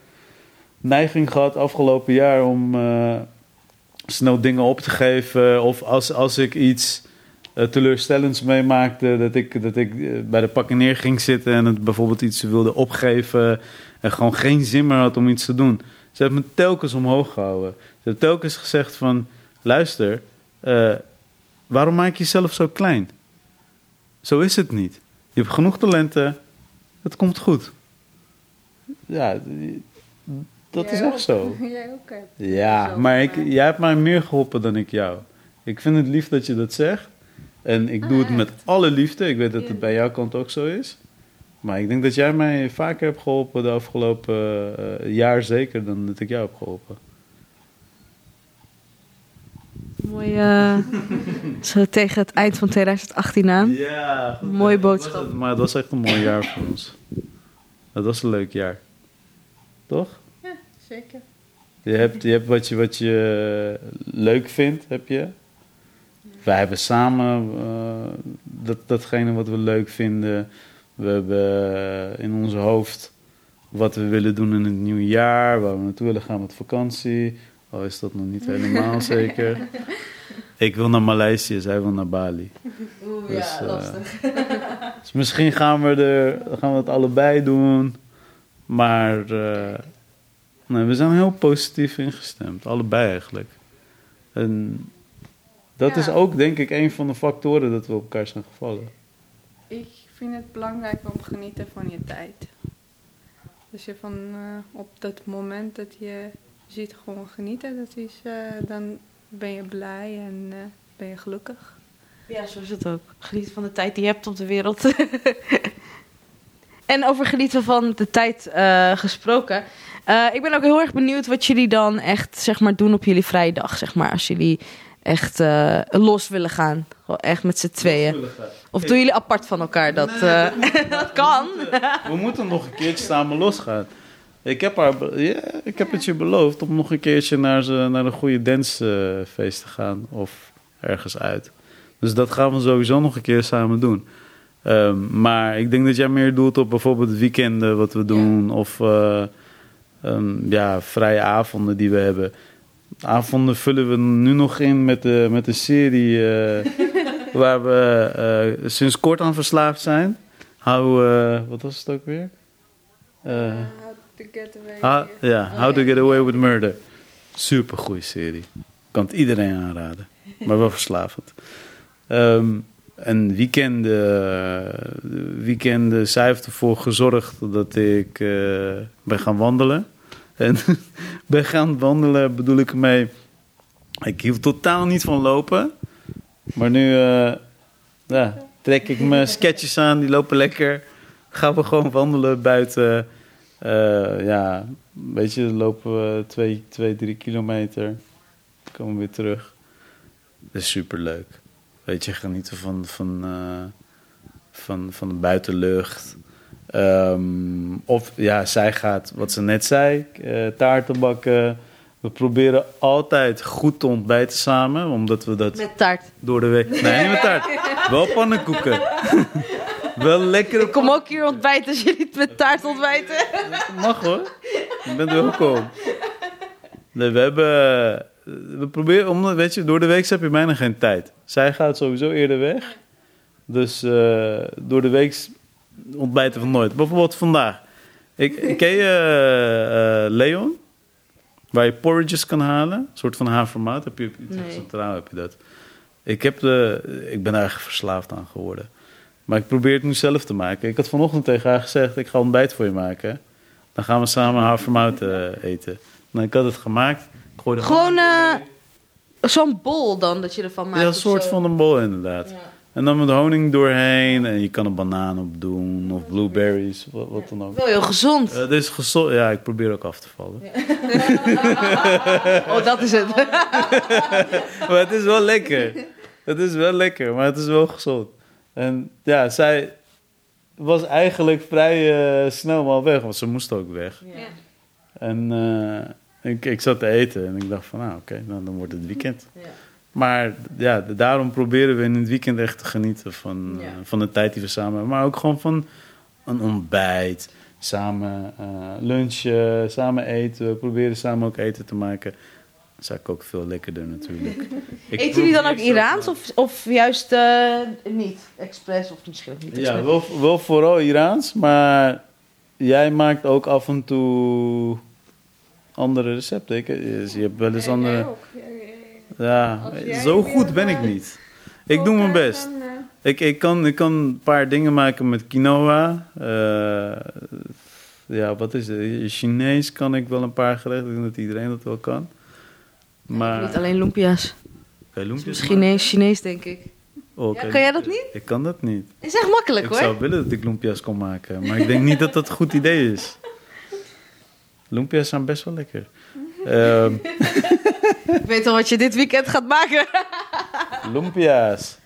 S3: neiging gehad afgelopen jaar om uh, snel dingen op te geven. Of als, als ik iets eh, teleurstellends meemaakte. Dat ik, dat ik eh, bij de pakken neer ging zitten en het bijvoorbeeld iets wilde opgeven. En gewoon geen zin meer had om iets te doen. Ze heeft me telkens omhoog gehouden. Ze heeft telkens gezegd van... Luister, eh, waarom maak je jezelf zo klein? Zo is het niet. Je hebt genoeg talenten. Het komt goed. Ja, dat is echt zo.
S4: Jij ook hebt.
S3: Ja, maar ik,
S4: maar-
S3: jij hebt mij meer geholpen dan ik jou. Ik vind het lief dat je dat zegt. En ik doe het
S4: Ah,
S3: met alle liefde. Ik weet dat het bij jouw kant ook zo is. Maar ik denk dat jij mij vaker hebt geholpen de afgelopen eh, jaar zeker dan dat ik jou heb geholpen.
S1: Mooi, eh, zo tegen het eind van 2018 aan.
S3: Ja, goed,
S1: Mooie boodschap.
S3: het- maar het was echt een mooi jaar voor ons. Het was een leuk jaar. Toch?
S4: Ja, zeker.
S3: Je hebt, je hebt wat, je, wat je eh, leuk vindt, heb je. Wij hebben samen eh, dat, datgene wat we leuk vinden. We hebben eh, in ons hoofd wat we willen doen in het nieuwe jaar. Waar we naartoe willen gaan met vakantie. Al is dat nog niet helemaal zeker. Ik wil naar Maleisië, zij wil naar Bali.
S1: Oeh,
S3: Dus, eh, dus misschien gaan we, er, gaan we het allebei doen. Maar nee, we zijn heel positief ingestemd. Allebei eigenlijk. En dat
S4: Ja.
S3: is ook denk ik een van de factoren dat we op elkaar zijn gevallen.
S4: Ik vind het belangrijk om genieten van je tijd. Dus je van eh, op dat moment dat je ziet gewoon genieten, dat is, eh, dan ben je blij en eh, ben je gelukkig.
S1: Ja, zo is het ook. Geniet van de tijd die je hebt op de wereld. en over genieten van de tijd eh, gesproken. Eh, ik ben ook heel erg benieuwd wat jullie dan echt zeg maar, doen op jullie vrije dag. Zeg maar, als jullie echt eh, los willen gaan. Gewoon echt met z'n tweeën. Of doen jullie apart van elkaar? Dat, eh, dat kan.
S3: We moeten nog een keertje samen losgaan. Ik heb, haar, ja, ik heb het je beloofd om nog een keertje naar, ze, naar een goede dancefeest te gaan. Of ergens uit. Dus dat gaan we sowieso nog een keer samen doen. Ehm, maar ik denk dat jij meer doelt op bijvoorbeeld weekenden wat we doen. Of eh, ehm, ja, vrije avonden die we hebben. Avonden vullen we nu nog in met, de, met een serie eh, waar we eh, sinds kort aan verslaafd zijn. How, eh, wat was het ook weer? Eh,
S4: how to get away.
S3: ja, How to Get Away with Murder. Super goede serie. Kan het iedereen aanraden. Maar wel verslavend. Ehm, en weekenden, weekenden, zij heeft ervoor gezorgd dat ik ben gaan wandelen. En ben gaan wandelen bedoel ik ermee... Ik hield totaal niet van lopen. Maar nu eh, trek ik mijn sketches aan, die lopen lekker. Gaan we gewoon wandelen buiten. Eh, ja, weet je, lopen we twee, twee, drie kilometer. Komen we weer terug. Dat is superleuk. Weet je, genieten van, van, eh, van, van de buitenlucht. Ehm, of ja, zij gaat, wat ze net zei, eh, taarten bakken. We proberen altijd goed te ontbijten samen, omdat we dat
S1: Met taart.
S3: door de week... Nee, niet met taart. Wel pannenkoeken. Wel lekkere
S1: Ik kom ook hier ontbijten als jullie het met taart ontbijten.
S3: Mag hoor. Je bent welkom. Nee, we hebben. We proberen, omdat, weet je, door de week heb je bijna geen tijd. Zij gaat sowieso eerder weg. Dus eh, door de week ontbijten van nooit. Bijvoorbeeld vandaag. Ik, ken je eh, eh, Leon? Waar je porridges kan halen. Een soort van havermout. Heb je
S1: Nee.
S3: Centraal heb je dat. Ik, heb de, ik ben daar verslaafd aan geworden. Maar ik probeer het nu zelf te maken. Ik had vanochtend tegen haar gezegd, ik ga ontbijt voor je maken. Dan gaan we samen havermout eh, eten. Nou, ik had het gemaakt. Ik
S1: Gewoon zo'n bol dan dat je ervan maakt.
S3: Ja, een soort
S1: zo.
S3: van een bol inderdaad. En dan met honing doorheen. En je kan er banaan op doen. Of blueberries, wat, wat dan ook.
S1: Wel heel gezond.
S3: Eh, dit is gezond. Ja, ik probeer ook af te vallen.
S1: Oh, dat is het.
S3: maar het is wel lekker. Het is wel lekker, maar het is wel gezond. En ja, zij was eigenlijk vrij eh, snel wel weg, want ze moest ook weg. En eh, ik, ik zat te eten en ik dacht van, nou oké, nou, dan wordt het weekend. Maar ja, daarom proberen we in het weekend echt te genieten van, eh, van de tijd die we samen hebben. Maar ook gewoon van een ontbijt, samen eh, lunchen, samen eten. We proberen samen ook eten te maken. Zou ik ook veel lekkerder natuurlijk. Ik
S1: Eten jullie dan ook Iraans of, of juist eh, niet? Expres of misschien ook niet
S3: Ja, wel, wel vooral Iraans, maar jij maakt ook af en toe andere recepten. Ik, dus je hebt wel eens andere... Ja,
S4: Jij
S3: zo goed ben ik niet. Ik doe mijn best.
S4: Dan, eh,
S3: Ik, ik, kan, ik kan een paar dingen maken met quinoa. Eh, ja, wat is het? Chinees kan ik wel een paar gerechten. Ik denk dat iedereen dat wel kan. Maar...
S1: Niet alleen lumpia's.
S3: Kan loempjes
S1: Misschien
S3: maken?
S1: Chinees, Chinees denk ik.
S3: Oh,
S1: Ja, kan jij dat niet?
S3: Ik kan dat niet.
S1: Is echt makkelijk
S3: Ik
S1: hoor.
S3: zou willen dat ik lumpia's kon maken. Maar ik denk niet dat dat een goed idee is. Lumpia's zijn best wel lekker. Ehm
S1: Ik weet al wat je dit weekend gaat maken.
S3: lumpia's.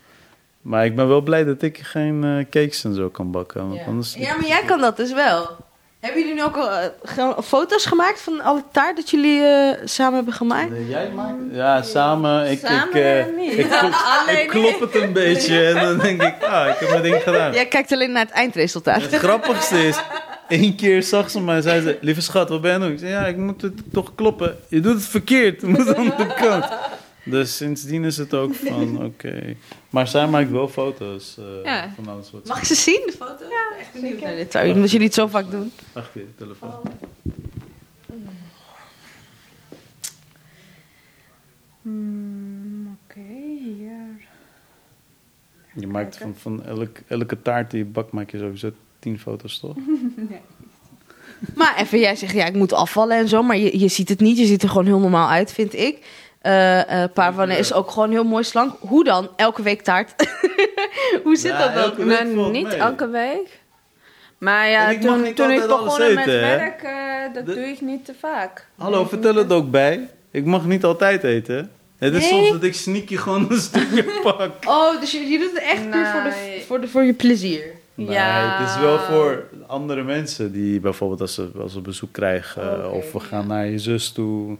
S3: Maar ik ben wel blij dat ik geen eh, cakes en zo kan bakken. Want anders...
S1: Ja, maar jij kan dat dus wel. Hebben jullie nu ook al gewoon foto's gemaakt van alle taart dat jullie eh, samen hebben gemaakt?
S3: Nee, jij maakt Ja, samen. Ik,
S4: Samen
S3: ik, eh,
S4: niet.
S3: ik, klop, ik klop het een beetje en dan denk ik, ah, ik heb mijn ding gedaan.
S1: Jij kijkt alleen naar het eindresultaat.
S3: Het grappigste is, één keer zag ze mij en zei ze, lieve schat, wat ben je aan het doen? Ik zei, ja, ik moet het toch kloppen. Je doet het verkeerd, je moet aan de kant. Dus sindsdien is het ook van, oké. Maar zij maakt wel foto's eh,
S4: Ja.
S3: van alles wat.
S1: Mag ik ze zien, de foto? Ja, echt benieuwd naar dit. Zou je- Omdat jullie het zo vaak doen.
S3: Wacht even, telefoon.
S4: Hmm, Oké, hier.
S3: Je maakt van, van elk, elke taart die je bakt, maak je sowieso tien foto's, toch?
S1: Maar even, jij zegt ja, ik moet afvallen en zo. Maar je, je ziet het niet. Je ziet er gewoon heel normaal uit, vind ik. Eh eh Parwanne is ook gewoon heel mooi slank. Hoe dan? Elke week taart? Hoe zit
S3: Ja,
S1: dat dan?
S4: niet
S3: mee.
S4: elke week. Maar ja,
S3: ik
S4: toen, toen ik begon met
S3: eten, hè?
S4: werk, eh, dat
S3: De-
S4: doe ik niet te vaak.
S3: Hallo, vertel het ook bij. Ik mag niet altijd eten. Het is
S1: Nee?
S3: soms dat ik sneaky gewoon een stukje pak.
S1: Oh, dus je, je doet het echt puur voor, de,
S4: Nee.
S1: voor, de, voor je plezier.
S3: Nee,
S4: Ja.
S3: het is wel voor andere mensen die bijvoorbeeld als ze, als ze bezoek krijgen
S1: Oké,
S3: of we gaan naar je zus toe,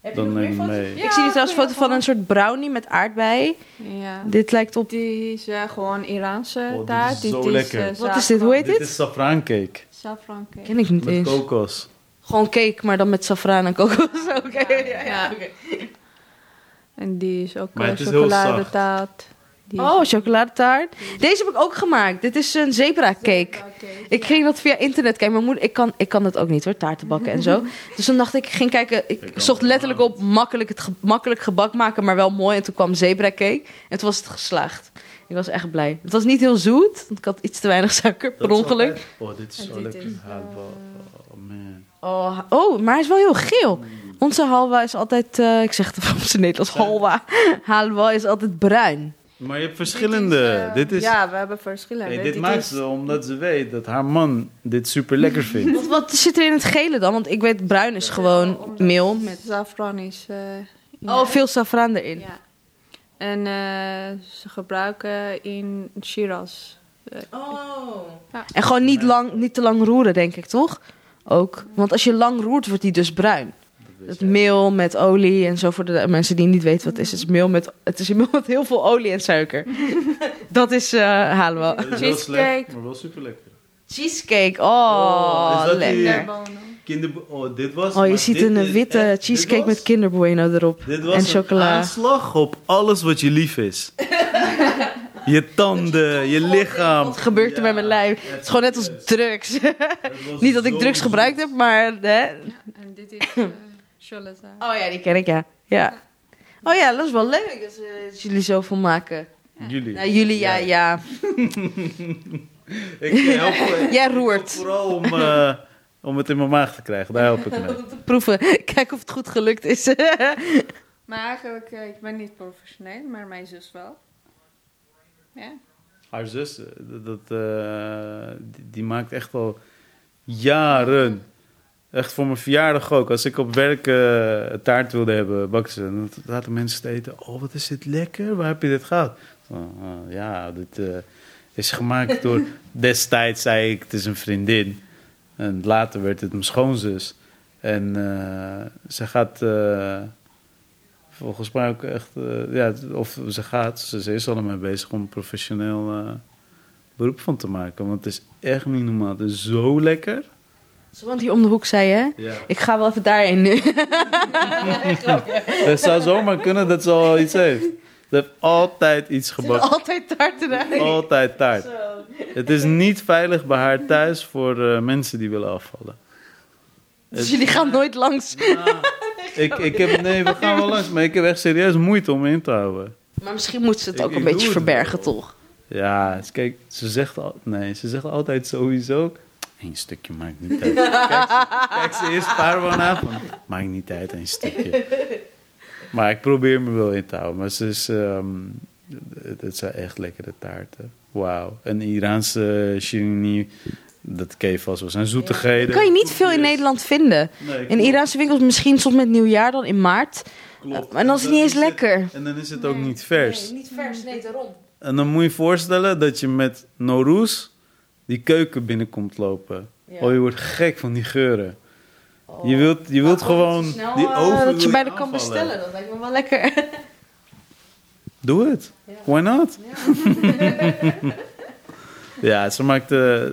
S1: Heb
S3: dan neem ik mee.
S4: Ja,
S1: ik zie hier trouwens een foto van een soort brownie met aardbei.
S4: Ja.
S1: Dit lijkt op...
S4: Die is eh, gewoon Iraanse
S3: Oh, dit
S4: taart.
S3: is
S4: Dit
S3: zo
S4: is,
S3: lekker.
S4: eh,
S1: Wat is dit? Hoe heet
S3: Dit
S1: dit?
S3: is safraancake
S4: Saffron cake.
S1: Ken ik niet
S3: met
S1: eens.
S3: kokos.
S1: Gewoon cake, maar dan met safraan en kokos. Oké, ja, ja,
S4: Ja.
S1: oké.
S4: En die is ook
S3: Maar
S4: eh,
S3: het is heel
S4: chocoladetaart.
S1: Oh, chocoladetaart. Deze heb ik ook gemaakt. Dit is een zebra cake. Ik ging dat via internet kijken. Mijn moeder, ik kan, ik kan het ook niet hoor, taarten bakken en zo. Dus toen dacht ik, ik ging kijken. Ik zocht letterlijk op makkelijk, het ge- makkelijk gebak maken, maar wel mooi. En toen kwam zebra cake. En toen was het geslaagd. Ik was echt blij. Het was niet heel zoet, want ik had iets te weinig suiker, per
S3: Dat
S1: ongeluk.
S3: Oh, dit is zo lekker. Oh man.
S1: Oh, oh, maar hij is wel heel geel. Onze halwa is altijd, eh, ik zeg het op zijn Nederlands, halwa. Halwa is altijd bruin.
S3: Maar je hebt
S4: Dit is,
S3: verschillende.
S4: eh,
S3: Dit is,
S4: Ja, we hebben verschillende.
S3: Nee, dit
S4: Dit
S3: maakt
S4: is-
S3: ze omdat ze weet dat haar man dit super lekker vindt.
S1: Wat, wat zit er in het gele dan? Want ik weet, bruin is gewoon
S4: Omdat
S1: meel met...
S4: Saffron is... eh,
S1: Oh, veel safraan erin.
S4: Ja. En eh, ze gebruiken in Shiraz.
S1: Oh.
S4: Ja.
S1: En gewoon niet, lang, niet te lang roeren, denk ik, toch? Ook. Want als je lang roert, wordt die dus bruin. Het meel met olie en zo voor de mensen die niet weten wat het is. Het is meel met, het is meel met heel veel olie en suiker. dat is eh.
S3: Dat is wel
S4: Cheesecake.
S3: slecht, maar wel super lekker.
S1: Cheesecake, oh,
S3: Oh, is dat die-
S1: lekker.
S3: Kinder... Oh, dit was...
S1: Oh, je ziet
S3: dit
S1: een witte
S3: dit
S1: cheesecake
S3: was-
S1: met Kinder Bueno erop.
S3: Dit was
S1: en
S3: een
S1: chocola.
S3: aanslag op alles wat je lief is. je tanden, je lichaam.
S1: Wat gebeurt er met mijn lijf? Het is gewoon net als drugs. niet dat ik drugs gebruikt heb, maar... Hè?
S4: En dit is uh,
S1: Oh ja, die ken ik, ja. ja. Oh ja, dat is wel leuk dat, eh, dat jullie zoveel maken.
S3: Jullie.
S1: Nou, jullie, ja, ja.
S3: Ik help,
S1: Jij
S3: help
S1: roert.
S3: vooral om, eh, om het in mijn maag te krijgen. Daar help ik mee.
S1: Om te proeven. Kijken of het goed gelukt is.
S4: Maar eigenlijk, eh, ik ben niet professioneel, maar mijn zus wel. Ja.
S3: Haar zus, eh, dat, eh, die, die maakt echt al jaren. Echt voor mijn verjaardag ook. Als ik op werk eh, taart wilde hebben, bakken ze. Dan laten mensen het eten. Oh, wat is dit lekker. Waar heb je dit gehad? Oh, ja, dit eh, is gemaakt door... Destijds zei ik, het is een vriendin. En later werd het mijn schoonzus. En eh, ze gaat... volgens mij ook echt... ja, of ze gaat, ze, is al ermee bezig om professioneel beroep van te maken. Want het is echt niet normaal. Het is zo lekker.
S1: Ze woont hier om de hoek, zei je? hè?
S3: Ja.
S1: Ik ga wel even daarheen nu.
S3: Het zou zomaar kunnen dat ze al iets heeft. Ze heeft altijd iets
S1: Ze
S3: gebakken.
S1: altijd taarterij.
S3: Altijd taart. Het is niet veilig bij haar thuis voor eh, mensen die willen afvallen.
S1: Dus jullie gaan nooit langs.
S3: Ik, ik heb, nee, we gaan wel langs, maar ik heb echt serieus moeite om me in te houden.
S1: Maar misschien moet ze het
S3: Ik-
S1: ook
S3: ik
S1: een beetje verbergen,
S3: wel.
S1: toch?
S3: Ja, kijk, ze zegt, al, nee, ze zegt altijd sowieso... Eén stukje maakt niet uit. Kijk, ze- kijk ze eerst een paar. Maakt niet uit, één stukje. Maar ik probeer me wel in te houden. Maar ze is... ehm, het, het zijn echt lekkere taarten. Wauw. En Iraanse shirini, dat ken je vast wel. zijn zoetigheden.
S1: Kan je niet veel in Nederland vinden.
S3: Nee,
S1: In. Iraanse winkels misschien soms met nieuwjaar dan in maart.
S3: Klopt.
S1: Maar dan is het niet eens lekker.
S3: En dan is het ook niet vers.
S1: niet vers, nee, daarom.
S3: En dan moet je je voorstellen dat je met Nowruz die keuken binnenkomt lopen.
S1: Ja.
S3: Oh, je wordt gek van die geuren. Je wilt, je wilt gewoon
S1: Snel,
S3: die
S1: eh,
S3: oven
S1: dat je de kan bestellen, dat lijkt me wel lekker.
S3: Doe het. Why not? Ja, ze, maakt, eh,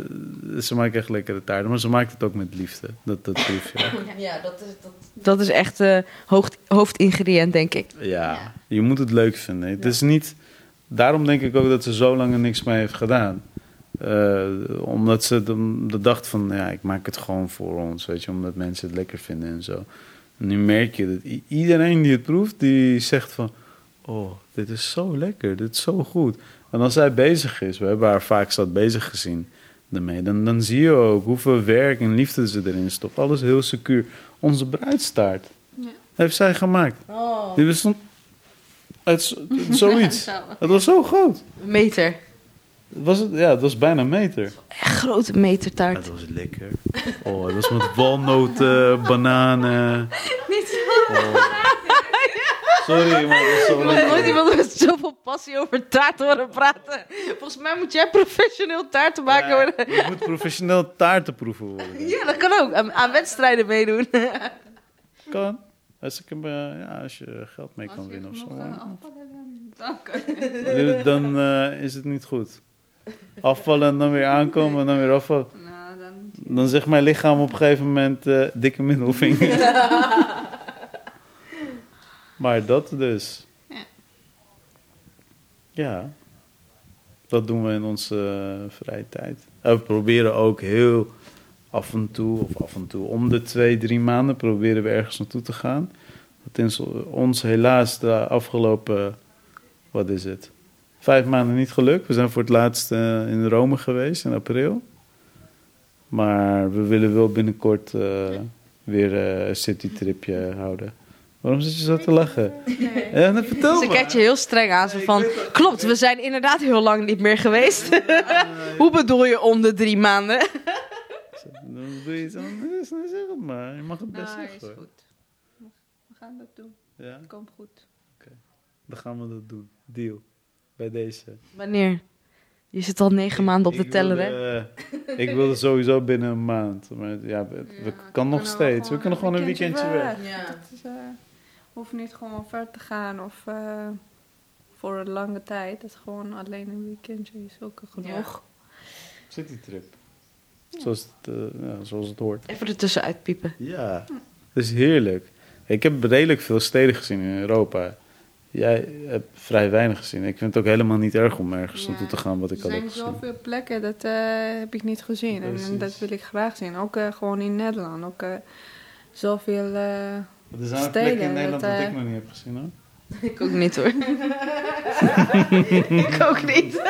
S3: ze maakt echt lekkere taarten. Maar ze maakt het ook met liefde. Dat, dat proef je.
S1: Ja, dat is, dat... dat is echt eh hoofd, hoofdingrediënt, denk ik.
S3: Ja, je moet het leuk vinden. Het is niet... Daarom denk ik ook dat ze zo lang er niks mee heeft gedaan. Eh, omdat ze de, de dacht van, ja, ik maak het gewoon voor ons, weet je, omdat mensen het lekker vinden en zo. En nu merk je dat iedereen die het proeft, die zegt van, oh, dit is zo lekker, dit is zo goed. En als zij bezig is, we hebben haar vaak zat bezig gezien ermee, dan, dan zie je ook hoeveel werk en liefde ze erin stopt. Alles heel secuur. Onze bruidstaart heeft zij gemaakt.
S1: Oh.
S3: Die bestond uit z- zoiets. Het was zo groot.
S1: Meter.
S3: Het was, het- ja, het was bijna een meter.
S1: Echt grote metertaart.
S3: Het was lekker. Oh, het was met walnoten, bananen. Oh. Sorry, maar het was zo
S1: Ik heb nooit
S3: lekker.
S1: iemand met zoveel passie over taart horen praten. Volgens mij moet jij professioneel taarten maken.
S3: Ja,
S1: worden.
S3: je moet professioneel taartenproeven worden.
S1: Ja, dat kan ook. Aan, aan wedstrijden meedoen.
S3: Kan. Als, ik hem, eh, ja, als je geld mee kan winnen of zo. Dan- Dan eh, is het niet goed. Afvallen en dan weer aankomen en dan weer afvallen. Dan zegt mijn lichaam op een gegeven moment eh, dikke middelvinger. maar dat dus. Ja. Dat doen we in onze eh, vrije tijd. En we proberen ook heel af en toe, of af en toe, om de twee, drie maanden proberen we ergens naartoe te gaan. Dat is ons helaas de afgelopen, wat is het, vijf maanden niet gelukt. We zijn voor het laatst eh, in Rome geweest in april. Maar we willen wel binnenkort eh, weer eh, een citytripje houden. Waarom zit je zo te lachen? Ja, dan vertel
S1: Ze
S3: me.
S1: kijkt je heel streng aan. Zo van, klopt, we zijn inderdaad heel lang niet meer geweest. Hoe bedoel je om de drie maanden?
S3: Dan doe je iets anders. Dan zeg het maar. Je mag het best
S4: Nou,
S3: zeggen.
S4: goed. We gaan dat doen.
S3: Ja,
S4: Het komt goed.
S3: dan gaan we dat doen. Deal. Bij deze.
S1: Wanneer? Je zit al negen maanden op de
S3: Ik
S1: teller, hè?
S3: wilde, eh, ik wilde sowieso binnen een maand. Maar ja, we, we kan nog steeds. We kunnen gewoon een weekendje weg.
S1: Ja.
S4: Het is, eh, hoeft niet gewoon ver te gaan of eh, voor een lange tijd. Dat is gewoon alleen een weekendje is ook genoeg.
S3: Citytrip. Zoals het, ja, zoals het hoort.
S1: Even ertussen uitpiepen.
S3: Ja, het is heerlijk. Ik heb redelijk veel steden gezien in Europa. Jij hebt vrij weinig gezien. Ik vind het ook helemaal niet erg om ergens
S4: Ja.
S3: naartoe te gaan wat ik
S4: Er
S3: al heb
S4: zijn
S3: gezien.
S4: zoveel plekken, dat eh, heb ik niet gezien. En, dat wil ik graag zien. Ook eh, gewoon in Nederland. Ook eh, zoveel... eh,
S3: Er zijn
S4: steden,
S3: plekken in Nederland
S4: dat,
S3: dat ik nog niet heb gezien hoor.
S1: Ik ook niet, hoor. ik ook niet.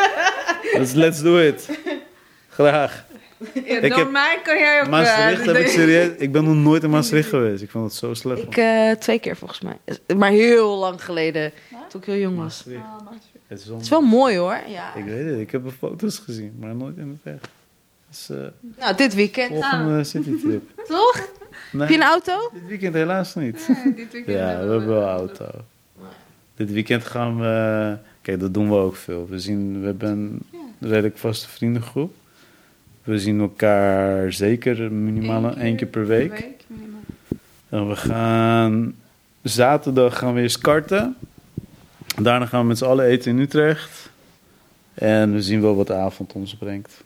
S3: Dus let's do it. Graag.
S4: Ja,
S3: Ik
S4: door
S3: heb-
S4: mij kan jij ook... eh,
S3: Maastricht heb ik serieus... Ik ben nog nooit in Maastricht geweest. Ik vond het zo slecht.
S1: Ik eh, twee keer volgens mij. Maar heel lang geleden. Toen ik heel jong was.
S3: Maastricht.
S4: Ah, Maastricht.
S3: Het is,
S1: Het is wel mooi hoor. Ja.
S3: Ik weet het. Ik heb er foto's gezien, maar nooit in het echt. Dus eh
S1: Nou, dit weekend.
S3: volgende citytrip.
S1: Toch?
S3: Nee,
S1: Heb je een auto?
S3: dit weekend helaas niet.
S4: Nee, dit weekend
S3: Ja, we hebben wel een auto. Dit weekend gaan we... Kijk, dat doen we ook veel. We, zien, we hebben een redelijk vaste vriendengroep. We zien elkaar zeker minimaal
S4: Eén keer
S3: één keer per week.
S4: minimaal.
S3: En we gaan... Zaterdag gaan we eerst karten. Daarna gaan we met z'n allen eten in Utrecht. En we zien wel wat de avond ons brengt.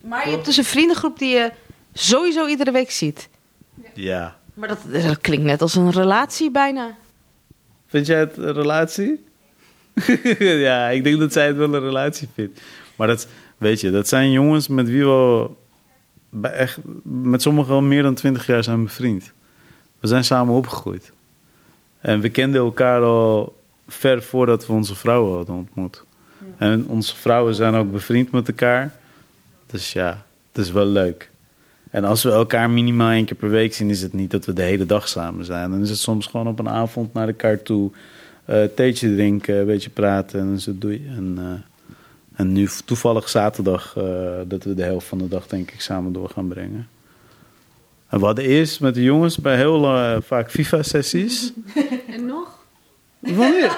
S1: Maar je hebt dus een vriendengroep die je sowieso iedere week ziet.
S3: Ja.
S1: Maar dat, dat klinkt net als een relatie bijna.
S3: Vind jij het een relatie? ja, ik denk dat zij het wel een relatie vindt. Maar dat, weet je, dat zijn jongens met wie we echt, met sommigen al meer dan twintig jaar zijn bevriend. We zijn samen opgegroeid. En we kenden elkaar al ver voordat we onze vrouwen hadden ontmoet. En onze vrouwen zijn ook bevriend met elkaar. Dus ja, het is wel leuk. En als we elkaar minimaal één keer per week zien, is het niet dat we de hele dag samen zijn. Dan is het soms gewoon op een avond naar elkaar toe, eh theetje drinken, een beetje praten en zo doe je. En, eh, en nu toevallig zaterdag eh, dat we de helft van de dag denk ik samen door gaan brengen. En we hadden eerst met de jongens bij heel eh, vaak FIFA-sessies.
S4: En nog?
S3: Wanneer?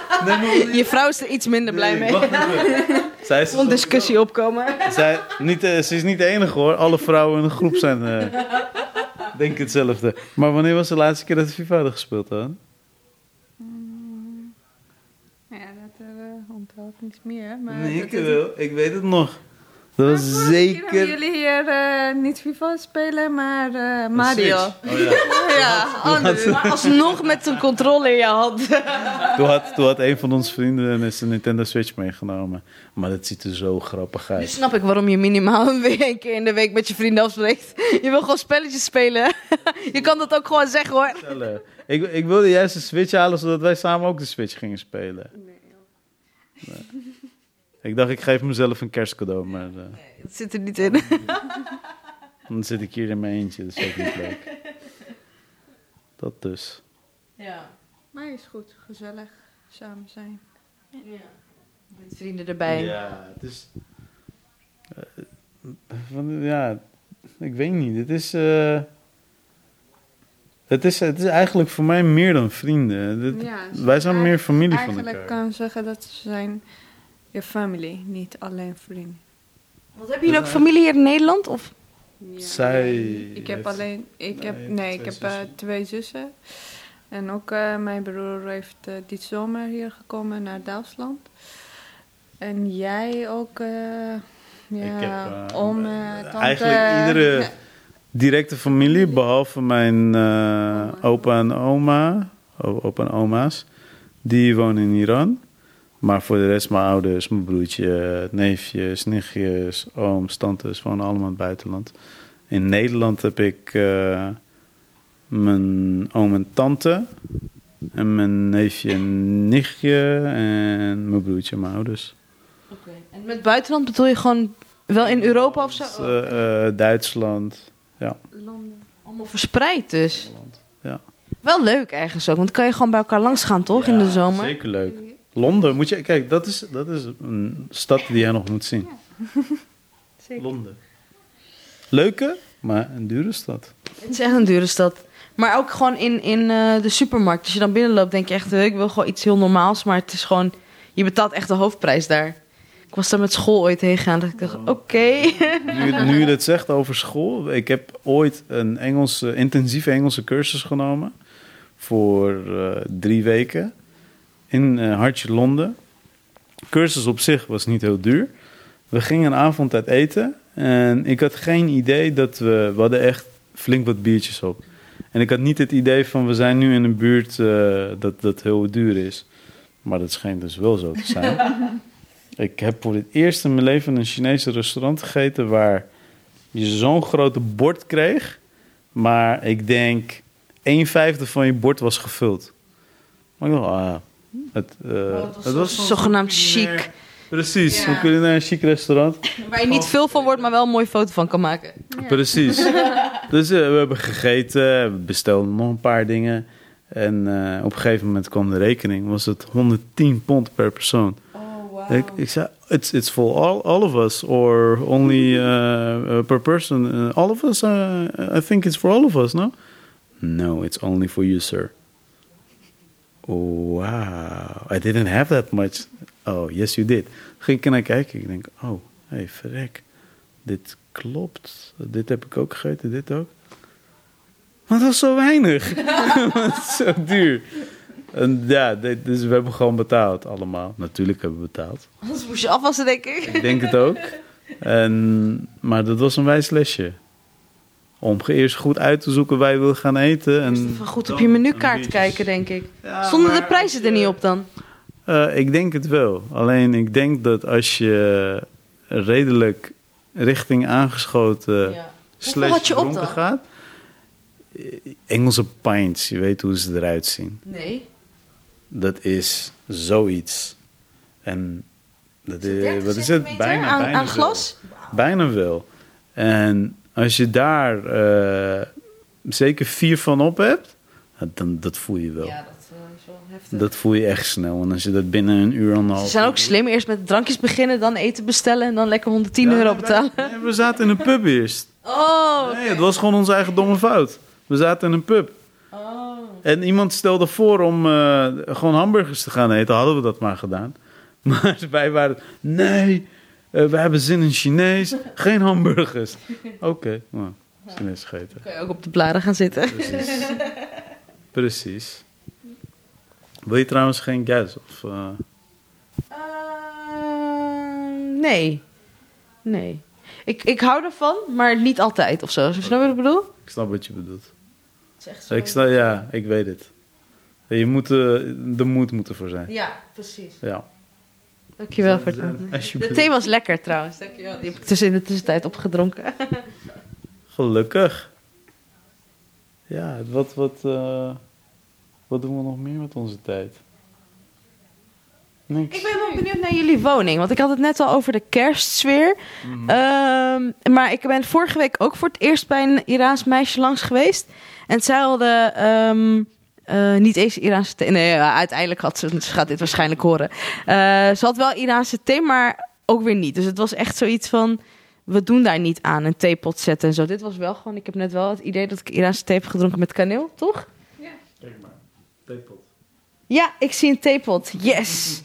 S1: Je vrouw is er iets minder blij mee.
S3: Wacht even. Zij is
S1: Er een discussie opkomen.
S3: Zij, niet, eh, ze is niet de enige hoor. Alle vrouwen in de groep zijn eh denk ik hetzelfde. Maar wanneer was de laatste keer dat we FIFA hadden gespeeld dan?
S4: Ja, dat uh, onthoudt niet meer. Maar
S3: Nee, ik
S4: is-
S3: wel. Ik weet het nog. Dat was
S4: hebben
S3: zeker...
S4: jullie hier eh, niet FIFA spelen, maar eh, Mario.
S3: Oh, ja.
S4: Ja, anders.
S1: Maar alsnog met een controle in je hand.
S3: toen, had, toen had een van onze vrienden een Nintendo Switch meegenomen. Maar dat ziet er zo grappig
S1: Nu
S3: uit.
S1: snap ik waarom je minimaal een week- in de week met je vrienden afspreekt. Je wil gewoon spelletjes spelen. Je kan dat ook gewoon zeggen hoor.
S3: Ik, ik wilde juist een Switch halen zodat wij samen ook de Switch gingen spelen. Nee. Ik dacht, ik geef mezelf een kerstcadeau, maar eh,
S1: Dat zit er niet in.
S3: dan zit ik hier in mijn eentje. Dat is ook niet leuk. Dat dus.
S1: Ja.
S4: Maar is goed, gezellig samen zijn.
S1: Met vrienden erbij.
S3: Ja, het is. eh, van- ja, ik weet niet. Het is, eh, het is. Het is eigenlijk voor mij meer dan vrienden.
S4: Ja,
S3: wij zijn meer familie van
S4: Eigenlijk
S3: elkaar.
S4: kan je zeggen dat ze zijn je familie, niet alleen vrienden.
S1: Wat hebben jullie ook familie hier in Nederland? Of?
S4: Ja,
S3: Zij
S4: nee, Ik heb alleen, ik
S3: nee,
S4: heb, nee, ik
S3: twee
S4: heb eh,
S3: zussen.
S4: twee zussen. En ook eh, mijn broer heeft eh, dit zomer hier gekomen naar Duitsland. En jij ook, eh ja,
S3: Ik heb, eh,
S4: tante.
S3: eigenlijk iedere-. Directe familie, behalve mijn eh, opa en oma, opa en oma's, die wonen in Iran. Maar voor de rest, mijn ouders, mijn broertje, neefjes, nichtjes, ooms, tantes, wonen allemaal in het buitenland. In Nederland heb ik eh, mijn oom en tante, en mijn neefje en nichtje, en mijn broertje en mijn ouders.
S1: En met buitenland bedoel je gewoon wel in Europa of zo?
S3: Eh, Duitsland,
S4: Londen.
S1: Allemaal verspreid dus.
S3: Ja.
S1: Wel leuk ergens ook, want dan kan je gewoon bij elkaar langs gaan toch in de
S3: Ja,
S1: zomer?
S3: Zeker leuk. Londen, moet je, kijk, dat is, dat is een stad die jij nog moet zien.
S4: Zeker.
S3: Londen. Leuke, maar een dure stad.
S1: Het is echt een dure stad. Maar ook gewoon in, in eh, de supermarkt. Als je dan binnenloopt, denk je echt, "Huh, ik wil gewoon iets heel normaals. Maar het is gewoon, je betaalt echt de hoofdprijs daar. Was daar met school ooit heen gegaan. Dat ik dacht, oké.
S3: Nu, nu je het zegt over school, ik heb ooit een Engelse, intensieve Engelse cursus genomen voor eh, drie weken in eh, Hartje Londen. Cursus op zich was niet heel duur. We gingen een avond uit eten en ik had geen idee dat we, we hadden echt flink wat biertjes op. En ik had niet het idee van we zijn nu in een buurt eh, dat dat heel duur is. Maar dat schijnt dus wel zo te zijn. Ik heb voor het eerst in mijn leven in een Chinese restaurant gegeten waar je zo'n grote bord kreeg, maar ik denk een vijfde van je bord was gevuld. Maar ik dacht, ah, het, eh, het was
S1: Zogenaamd chic.
S3: Precies,
S1: Ja.
S3: een culinair chic restaurant.
S1: Waar je niet veel van wordt, maar wel een mooie foto van kan maken.
S3: Precies. Dus eh, we hebben gegeten, we bestelden nog een paar dingen. En eh, op een gegeven moment kwam de rekening, was het 110 pond per persoon. Ik, ik zei, it's, it's for all, all of us, or only uh, uh, per person. Uh, all of us, uh, I think it's for all of us, no? No, it's only for you, sir. Wow, I didn't have that much. Oh, yes, you did. Ging ik naar kijken, ik denk, oh, hey, verrek. Dit klopt. Dit heb ik ook gegeten, dit ook. Maar dat was zo weinig. Het is zo duur. En ja, dus we hebben gewoon betaald allemaal. Natuurlijk hebben we betaald.
S1: Anders moest je afwassen, denk ik.
S3: Ik denk het ook. En, maar dat was een wijs lesje. Om eerst goed uit te zoeken waar je wil gaan eten. En
S1: Van goed op je menukaart kijken, denk ik.
S3: Ja,
S1: Stonden de prijzen er niet op dan?
S3: Eh, ik denk het wel. Alleen ik denk dat als je redelijk richting aangeschoten slash
S1: je op
S3: dronken gaat. eh, Engelse pints, je weet hoe ze eruit zien.
S1: Nee.
S3: Dat is zoiets. En dat is,
S1: 30
S3: wat is het? Bijna,
S1: aan,
S3: bijna
S1: aan
S3: wel.
S1: glas?
S3: Bijna wel. En als je daar eh, zeker vier van op hebt, dan dat voel je wel.
S1: Ja, dat eh, is wel heftig.
S3: Dat voel je echt snel. En als je dat binnen een uur en een half
S1: Ze zijn ook slim. Eerst met drankjes beginnen, dan eten bestellen en dan lekker 110
S3: Ja,
S1: euro betalen.
S3: wij- nee, we zaten in een pub eerst.
S1: Oh,
S3: Nee, het was gewoon onze eigen domme fout. We zaten in een pub. En iemand stelde voor om eh, gewoon hamburgers te gaan eten. Hadden we dat maar gedaan. Maar wij waren... Nee, eh, we hebben zin in Chinees. Geen hamburgers. Oké, nou, Chinees gegeten.
S1: Kun je ook op de blaren gaan zitten.
S3: Precies. Precies. Wil je trouwens geen gas? Of, eh,
S1: Ehm, nee. Nee. Ik, ik hou ervan, maar niet altijd of zo. Snap je wat ik bedoel?
S3: ik snap wat je bedoelt.
S1: Het is echt zo.
S3: Ik snap, ja, ik weet het. Je moet, eh, de moed moet ervoor zijn.
S1: Ja, precies.
S3: Ja.
S1: Dankjewel voor het. De thee was lekker trouwens. Dankjewel. Die heb ik tussen in de tussentijd opgedronken.
S3: Gelukkig. Ja, wat, wat, eh, wat doen we nog meer met onze tijd? Niks.
S1: Ik ben wel benieuwd naar jullie woning. Want ik had het net al over de kerstsfeer.
S3: Mhm.
S1: Ehm, maar ik ben vorige week ook voor het eerst bij een Iraans meisje langs geweest. En zij hadden ehm, eh, niet eens Iraanse thee. Nee, ja, uiteindelijk had ze, ze gaat dit waarschijnlijk horen. Eh, ze had wel Iraanse thee, maar ook weer niet. Dus het was echt zoiets van, we doen daar niet aan, een theepot zetten en zo. Dit was wel gewoon, ik heb net wel het idee dat ik Iraanse thee heb gedronken met kaneel, toch?
S3: Kijk maar, theepot.
S1: Ja, ik zie een theepot. Yes.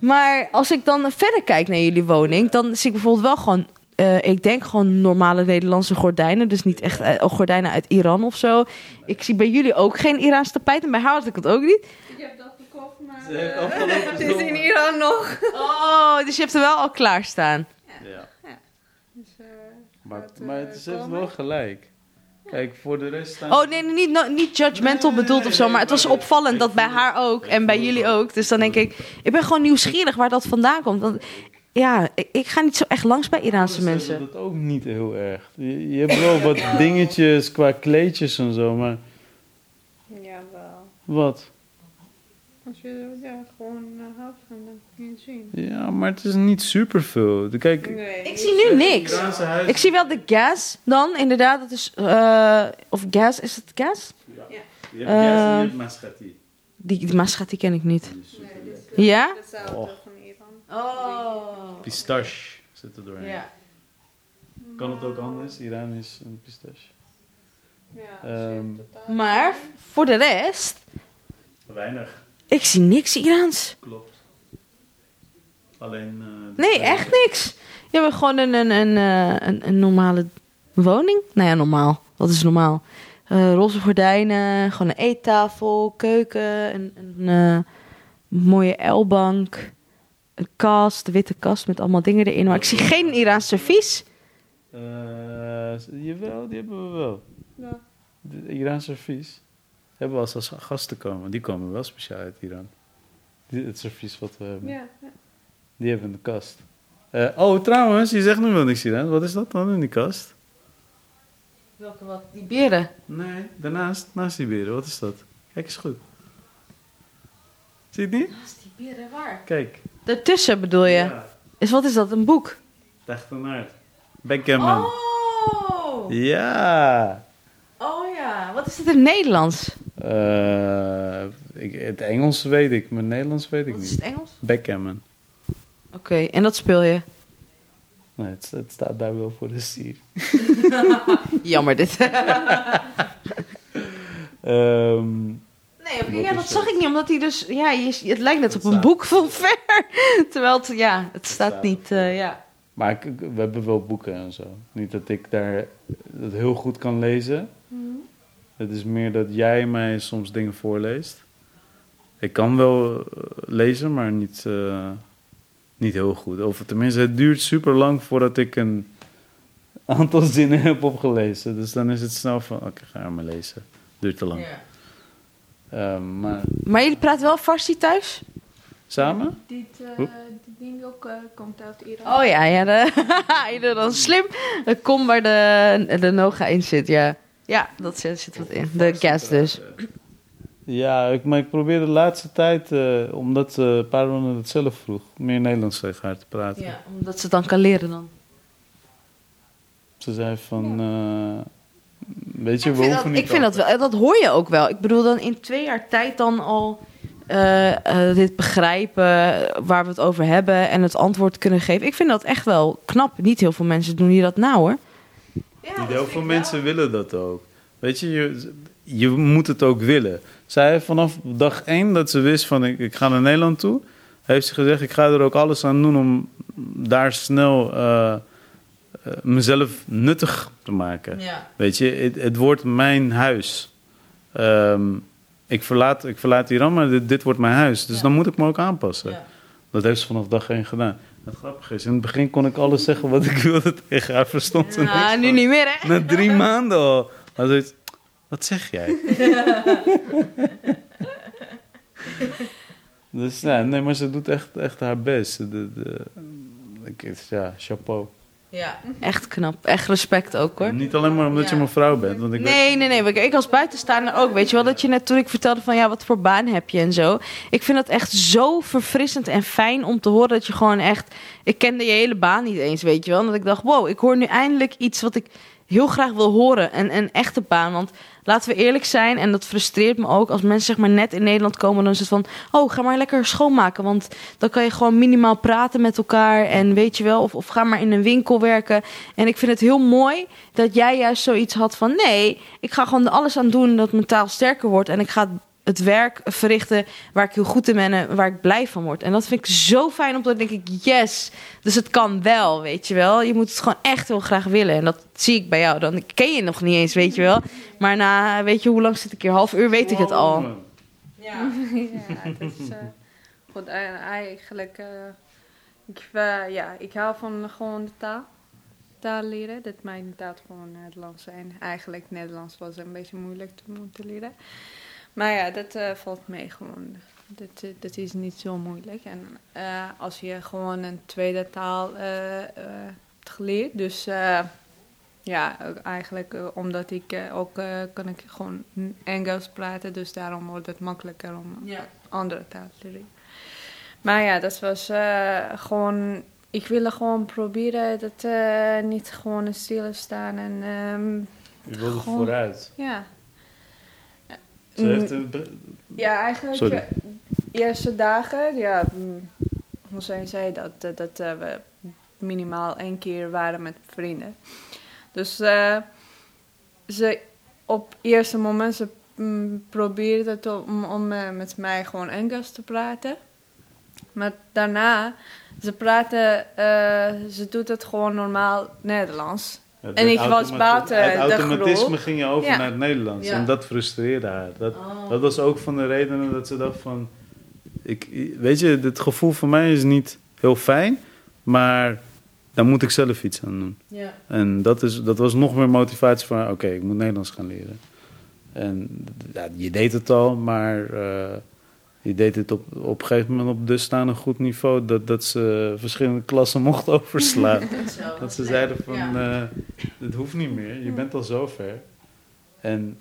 S1: maar als ik dan verder kijk naar jullie woning, dan zie ik bijvoorbeeld wel gewoon, eh, ik denk gewoon normale Nederlandse gordijnen. Dus niet echt eh, gordijnen uit Iran of zo. Ik zie bij jullie ook geen Iraanse tapijt en bij haar had ik het ook niet.
S4: Ik heb dat gekocht, maar
S3: Ze afgelopen
S4: het is in Iran nog.
S1: Oh, dus je hebt er wel al klaarstaan.
S3: Ja,
S4: Dus, eh,
S3: maar,
S4: eh,
S3: maar het is heeft wel gelijk. Kijk, voor de rest staan...
S1: Oh nee, nee, niet, no- niet judgmental
S3: Nee,
S1: bedoeld of zo, maar het was opvallend dat bij haar ook en bij jullie ook. Dus dan denk ik, ik ben gewoon nieuwsgierig waar dat vandaan komt. Want ja, ik, ik ga niet zo echt langs bij Iraanse
S3: hebben
S1: mensen.
S3: Dat ook niet heel erg. Je, je hebt wel wat dingetjes qua kleedjes en zo, maar
S4: Jawel.
S3: wat?
S4: Als je ja, gewoon uh, houdt van, dan kun je het zien.
S3: Ja, maar het is niet superveel. Kijk,
S4: Nee.
S1: Ik zie nu niks. Ik zie wel de gas dan, inderdaad. Dat is, eh, of gas, is het gas?
S3: Je hebt gas en je
S1: Eh,
S3: hebt maschati.
S1: Die, die ken ik niet.
S3: Super
S4: Nee, is
S1: Ja?
S4: hetzelfde
S3: Oh.
S4: van Iran.
S1: Oh.
S3: Pistache zit er doorheen.
S1: Ja.
S3: Kan het ook anders? Iran is een pistache.
S4: Ja,
S3: Ehm,
S4: totaal.
S1: Maar voor de rest,
S3: Weinig,
S1: ik zie niks Iraans.
S3: klopt. Alleen... eh,
S1: Nee, echt niks. Je hebt gewoon een, een, een, eh, een, een normale woning. Nou ja, normaal. Wat is normaal? Eh, roze gordijnen, gewoon een eettafel, keuken, een, een eh, mooie L-bank, een kast, de witte kast met allemaal dingen erin. Maar ik zie geen Iraans servies.
S3: Eh, jawel, die hebben we wel.
S4: Ja.
S3: De Iraanse servies hebben we als, als gasten komen. Die komen wel speciaal uit Iran. Die, het servies wat we hebben.
S4: Ja, ja.
S3: Die hebben we in de kast. Eh, oh, trouwens, je zegt nu wel niks Iraans. Wat is dat dan in die kast?
S1: Welke wat? Die beren.
S3: Nee, daarnaast, naast die beren. Wat is dat? Kijk eens goed. Zie je het niet?
S1: Naast die beren waar?
S3: Kijk.
S1: Daartussen bedoel je?
S3: Ja,
S1: Is, wat is dat? Een boek?
S3: Dachternaard. Backgammon.
S1: Oh!
S3: Ja.
S1: Oh ja. Wat is het in het Nederlands?
S3: Eh, ik, het Engels weet ik, maar het Nederlands weet ik
S1: Wat is
S3: niet.
S1: het Engels?
S3: Backgammon.
S1: Oké, en dat speel je?
S3: Nee, het, het staat daar wel voor de sier.
S1: Jammer dit.
S3: Ehm,
S1: Nee, ja, dat zag ik niet, omdat hij dus... Ja, je, het lijkt net op een boek van ver. Terwijl het, ja, het staat
S3: staat
S1: niet, eh, ja.
S3: maar ik- we hebben wel boeken en zo. Niet dat ik daar dat heel goed kan lezen. Het is meer dat jij mij soms dingen voorleest. Ik kan wel eh, lezen, maar niet, eh, niet heel goed. Of tenminste, het duurt super lang voordat ik een aantal zinnen heb opgelezen. Dus dan is het snel van, oké, ga maar lezen. Duurt te lang. Ehm, maar
S1: Maar jullie praten wel Farsi thuis?
S3: samen?
S4: Dit, eh, ding ook eh, komt uit Iran.
S1: Oh ja, ja. De, dan slim. De kom waar de, de noga in zit, ja. Ja, dat zit, zit wat in. De gas dus.
S3: Ja, ik, maar ik probeer de laatste tijd, eh, omdat uh, Paron het zelf vroeg, meer Nederlands tegen haar te praten.
S1: Ja, omdat ze het dan kan leren dan.
S3: Ze zei van, eh, weet je,
S1: Ik
S3: we
S1: vind,
S3: hoeven
S1: dat,
S3: niet
S1: ik vind dat wel, dat hoor je ook wel. Ik bedoel, dan in twee jaar tijd dan al eh, eh, dit begrijpen waar we het over hebben en het antwoord kunnen geven. Ik vind dat echt wel knap. Niet heel veel mensen doen hier dat nou hoor.
S3: Niet heel veel mensen willen dat ook. Weet je, je, je moet het ook willen. Zij vanaf dag één dat ze wist van ik, ik ga naar Nederland toe, heeft ze gezegd ik ga er ook alles aan doen om daar snel eh, eh, mezelf nuttig te maken.
S1: Ja.
S3: Weet je, het, het wordt mijn huis. Ehm, ik, verlaat, ik verlaat Iran, maar dit, dit wordt mijn huis. Dus
S1: Ja.
S3: dan moet ik me ook aanpassen.
S1: Ja.
S3: Dat heeft ze vanaf dag één gedaan. Het grappige is, in het begin kon ik alles zeggen wat ik wilde tegen haar. Verstond ze niks
S1: Ah, nu niet meer hè?
S3: Na drie maanden al. Maar zoiets, wat zeg jij? dus ja, nee, maar ze doet echt, echt haar best. De, de, ik, ja, chapeau.
S1: Ja, echt knap. Echt respect ook hoor.
S3: Niet alleen maar omdat
S1: Ja.
S3: je mijn vrouw bent. Want ik weet-
S1: Nee, nee, nee. want Ik als buitenstaander ook. Weet je wel, dat je net toen ik vertelde van ja, wat voor baan heb je en zo. Ik vind dat echt zo verfrissend en fijn om te horen dat je gewoon echt. Ik kende je hele baan niet eens, weet je wel. En dat ik dacht, wow, ik hoor nu eindelijk iets wat ik heel graag wil horen. En een echte baan. Want laten we eerlijk zijn, en dat frustreert me ook. Als mensen zeg maar net in Nederland komen, dan is het van... Oh, ga maar lekker schoonmaken. Want dan kan je gewoon minimaal praten met elkaar. En weet je wel, of, of ga maar in een winkel werken. En ik vind het heel mooi dat jij juist zoiets had van... Nee, ik ga gewoon alles aan doen dat mijn taal sterker wordt. En ik ga werk verrichten waar ik heel goed in ben en waar ik blij van word. En dat vind ik zo fijn, omdat denk ik, yes, dus het kan wel, weet je wel. Je moet het gewoon echt heel graag willen. En dat zie ik bij jou. Dan ken je nog niet eens, weet je wel. Maar na, weet je, hoe lang zit ik hier? Half uur weet ik het al.
S4: Ja, ja dat is eh, goed. En eigenlijk, eh, ik, eh, ja, ik hou van gewoon de taal. Taal leren. Dat mij inderdaad gewoon Nederlands zijn. Eigenlijk Nederlands was een beetje moeilijk te moeten leren. Maar ja, dat eh, valt mee gewoon. Dat, eh, dat is niet zo moeilijk. En eh, als je gewoon een tweede taal eh, eh, hebt geleerd, dus eh, ja, ook eigenlijk omdat ik eh, ook eh, kan ik gewoon Engels praten, dus daarom wordt het makkelijker om
S1: Ja.
S4: andere taal te leren. Maar ja, dat was eh, gewoon. Ik wilde gewoon proberen dat eh, niet gewoon stilstaan en ehm,
S3: Je wilde
S4: Gewoon-
S3: vooruit.
S4: ja.
S3: Ze heeft een
S4: Ja, eigenlijk
S3: Sorry.
S4: ja, de eerste dagen, ja, mm, Hossein zei dat, dat, dat eh, we minimaal één keer waren met vrienden. Dus eh, ze op het eerste moment ze mm, probeerde het om, om eh, met mij gewoon Engels te praten. Maar daarna, ze praten, eh, ze doet het gewoon normaal Nederlands.
S3: Het
S4: En ik was buiten
S3: Uit
S4: de
S3: automatisme ging je over
S4: Ja.
S3: naar het Nederlands.
S1: Ja.
S3: En dat frustreerde haar. Dat,
S1: Oh.
S3: dat was ook van de redenen dat ze dacht van... Ik, weet je, het gevoel voor mij is niet heel fijn. Maar daar moet ik zelf iets aan doen.
S1: Ja.
S3: En dat, is, dat was nog meer motivatie van... Oké, ik moet Nederlands gaan leren. En ja, je deed het al, maar... eh, je deed het op, op een gegeven moment op dusdanig goed niveau... dat, dat ze verschillende klassen mocht overslaan. Dat ze zeiden van, dit hoeft niet meer, je bent al zo ver. En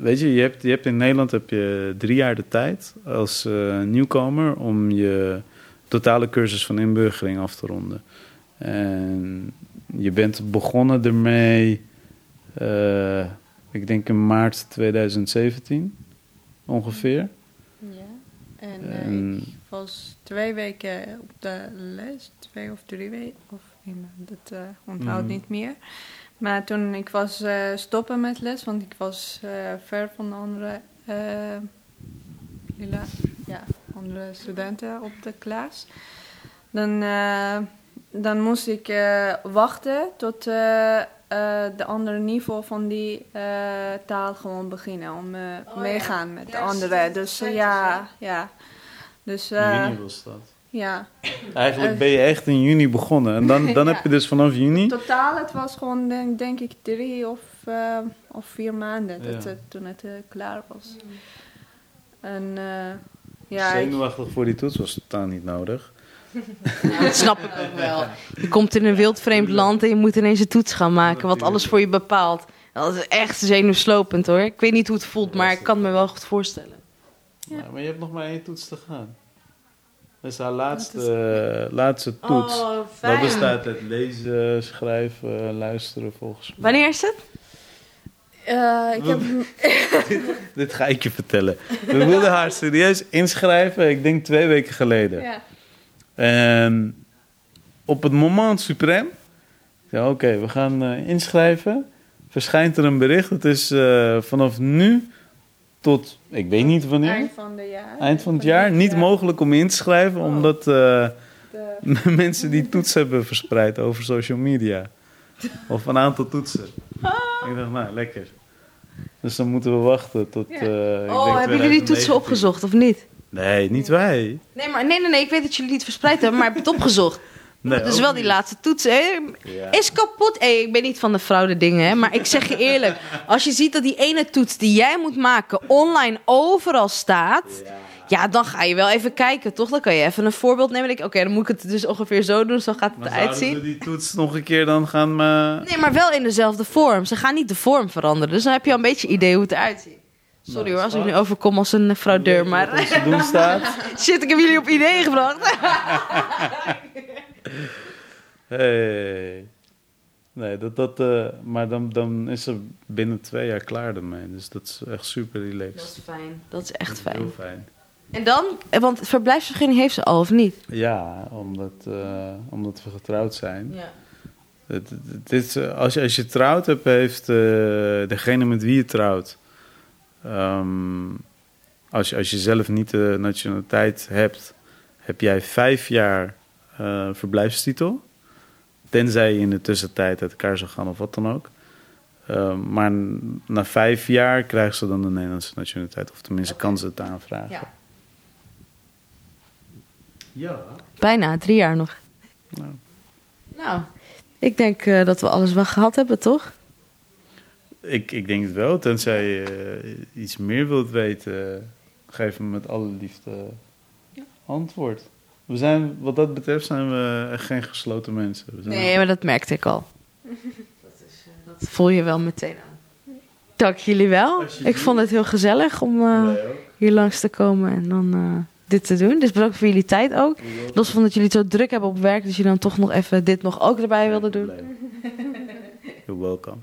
S3: weet je, je hebt, je hebt in Nederland heb je drie jaar de tijd als eh, nieuwkomer om je totale cursus van inburgering af te ronden. En je bent begonnen ermee, eh, ik denk in maart 2017 ongeveer.
S4: En eh, ik was twee weken op de les, twee of drie weken, of dat eh onthoud
S3: Mhm.
S4: niet meer. Maar toen ik was eh, stoppen met les, want ik was eh, ver van de andere, eh, lila- ja, andere studenten op de klas. Dan, eh, dan moest ik wachten tot eh, eh, de andere niveau van die eh, taal gewoon beginnen. Om eh
S1: Oh,
S4: meegaan met
S1: ja.
S4: de andere. Dus eh, ja, ja. Dus eh,
S3: Juni was dat.
S4: Ja.
S3: Eigenlijk ben je echt in juni begonnen. En dan, dan
S4: Ja.
S3: heb je dus vanaf juni...
S4: Totaal, het was gewoon denk, denk ik drie of, eh, of vier maanden dat
S3: Ja.
S4: het, toen het eh, klaar was. En eh, ja, ik-
S3: Zenuwachtig voor die toets was totaal niet nodig.
S1: Ja, dat snap ik ook wel. Je komt in een wildvreemd land en je moet ineens een toets gaan maken, wat alles voor je bepaalt. Dat is echt zenuwslopend hoor. Ik weet niet hoe het voelt, maar ik kan het me wel goed voorstellen.
S3: Maar je hebt nog maar één toets te gaan. Dat is haar laatste, eh, laatste toets.
S1: Oh,
S3: dat bestaat uit lezen, schrijven, luisteren volgens mij.
S1: Wanneer is het?
S4: eh, ik heb,
S3: Dit ga ik je vertellen. We wilden haar serieus inschrijven, ik denk twee weken geleden.
S4: ja,
S3: En op het moment suprem, ja, oké, we gaan eh, inschrijven. Verschijnt er een bericht. Het is eh, vanaf nu tot, ik weet niet wanneer,
S4: eind van het jaar.
S3: eind van het jaar, niet mogelijk om in te schrijven, omdat eh,
S4: De-
S3: mensen die toets hebben verspreid over social media. Of een aantal toetsen. Ik dacht, nou, lekker. Dus dan moeten we wachten tot.
S4: Ja.
S3: eh, ik
S1: Oh,
S3: denk
S1: hebben jullie die
S3: 2019.
S1: toetsen opgezocht of niet?
S3: Nee, niet wij.
S1: Nee, maar nee, nee, nee, ik weet dat jullie het verspreid hebben, maar heb je het opgezocht?
S3: Nee, ook
S1: wel die laatste toets. Hè?
S3: Ja.
S1: Is kapot. Hey, ik ben niet van de fraude dingen, hè, maar ik zeg je eerlijk. Als je ziet dat die ene toets die jij moet maken online overal staat. Ja, dan ga je wel even kijken, toch? Dan kan je even een voorbeeld nemen. Oké, dan moet ik het dus ongeveer zo doen. Zo gaat het
S3: Maar
S1: eruit zien.
S3: die toets nog een keer dan gaan... eh,
S1: Nee, maar wel in dezelfde vorm. Ze gaan niet de vorm veranderen. Dus dan heb je al een beetje idee hoe het eruit ziet. Sorry
S3: Nou,
S1: hoor, als ik nu overkom als een fraudeur.
S3: wat
S1: Maar
S3: doen staat.
S1: shit, ik heb jullie op ideeën gebracht.
S3: Hey. Nee, dat, dat, eh, maar dan, dan is ze binnen twee jaar klaar ermee. Dus dat is echt super relaxed.
S1: Dat is fijn. Dat is echt
S3: Dat is
S1: fijn.
S3: Heel fijn.
S1: En dan, want verblijfsvergunning heeft ze al of niet?
S3: Ja, omdat, eh, omdat we getrouwd zijn.
S1: Ja.
S3: Het, het- het is, eh, als, je, als je trouwt hebt, heeft eh, degene met wie je trouwt... ehm, als, je, als je zelf niet de nationaliteit hebt, heb jij vijf jaar eh, verblijfstitel. Tenzij je in de tussentijd uit elkaar zou gaan of wat dan ook. Ehm, maar na vijf jaar krijgt ze dan de Nederlandse nationaliteit. Of tenminste kan ze het aanvragen.
S1: Ja.
S3: Ja.
S1: Bijna, drie jaar nog.
S3: Nou,
S1: Nou, ik denk eh, dat we alles wel gehad hebben, toch?
S3: ik, ik denk het wel. Tenzij je eh, iets meer wilt weten, geef me met alle liefde antwoord. We zijn, wat dat betreft zijn we echt geen gesloten mensen. We zijn
S1: Nee, maar dat merkte ik al. Dat, is, eh, dat voel je wel meteen aan. Dank jullie wel. Ik vond het heel gezellig om eh, hier langs te komen en dan eh, dit te doen. Dus bedankt voor jullie tijd ook. Los van dat jullie het zo druk hebben op werk, dat je dan toch nog even dit nog ook erbij wilde doen.
S3: You're welcome.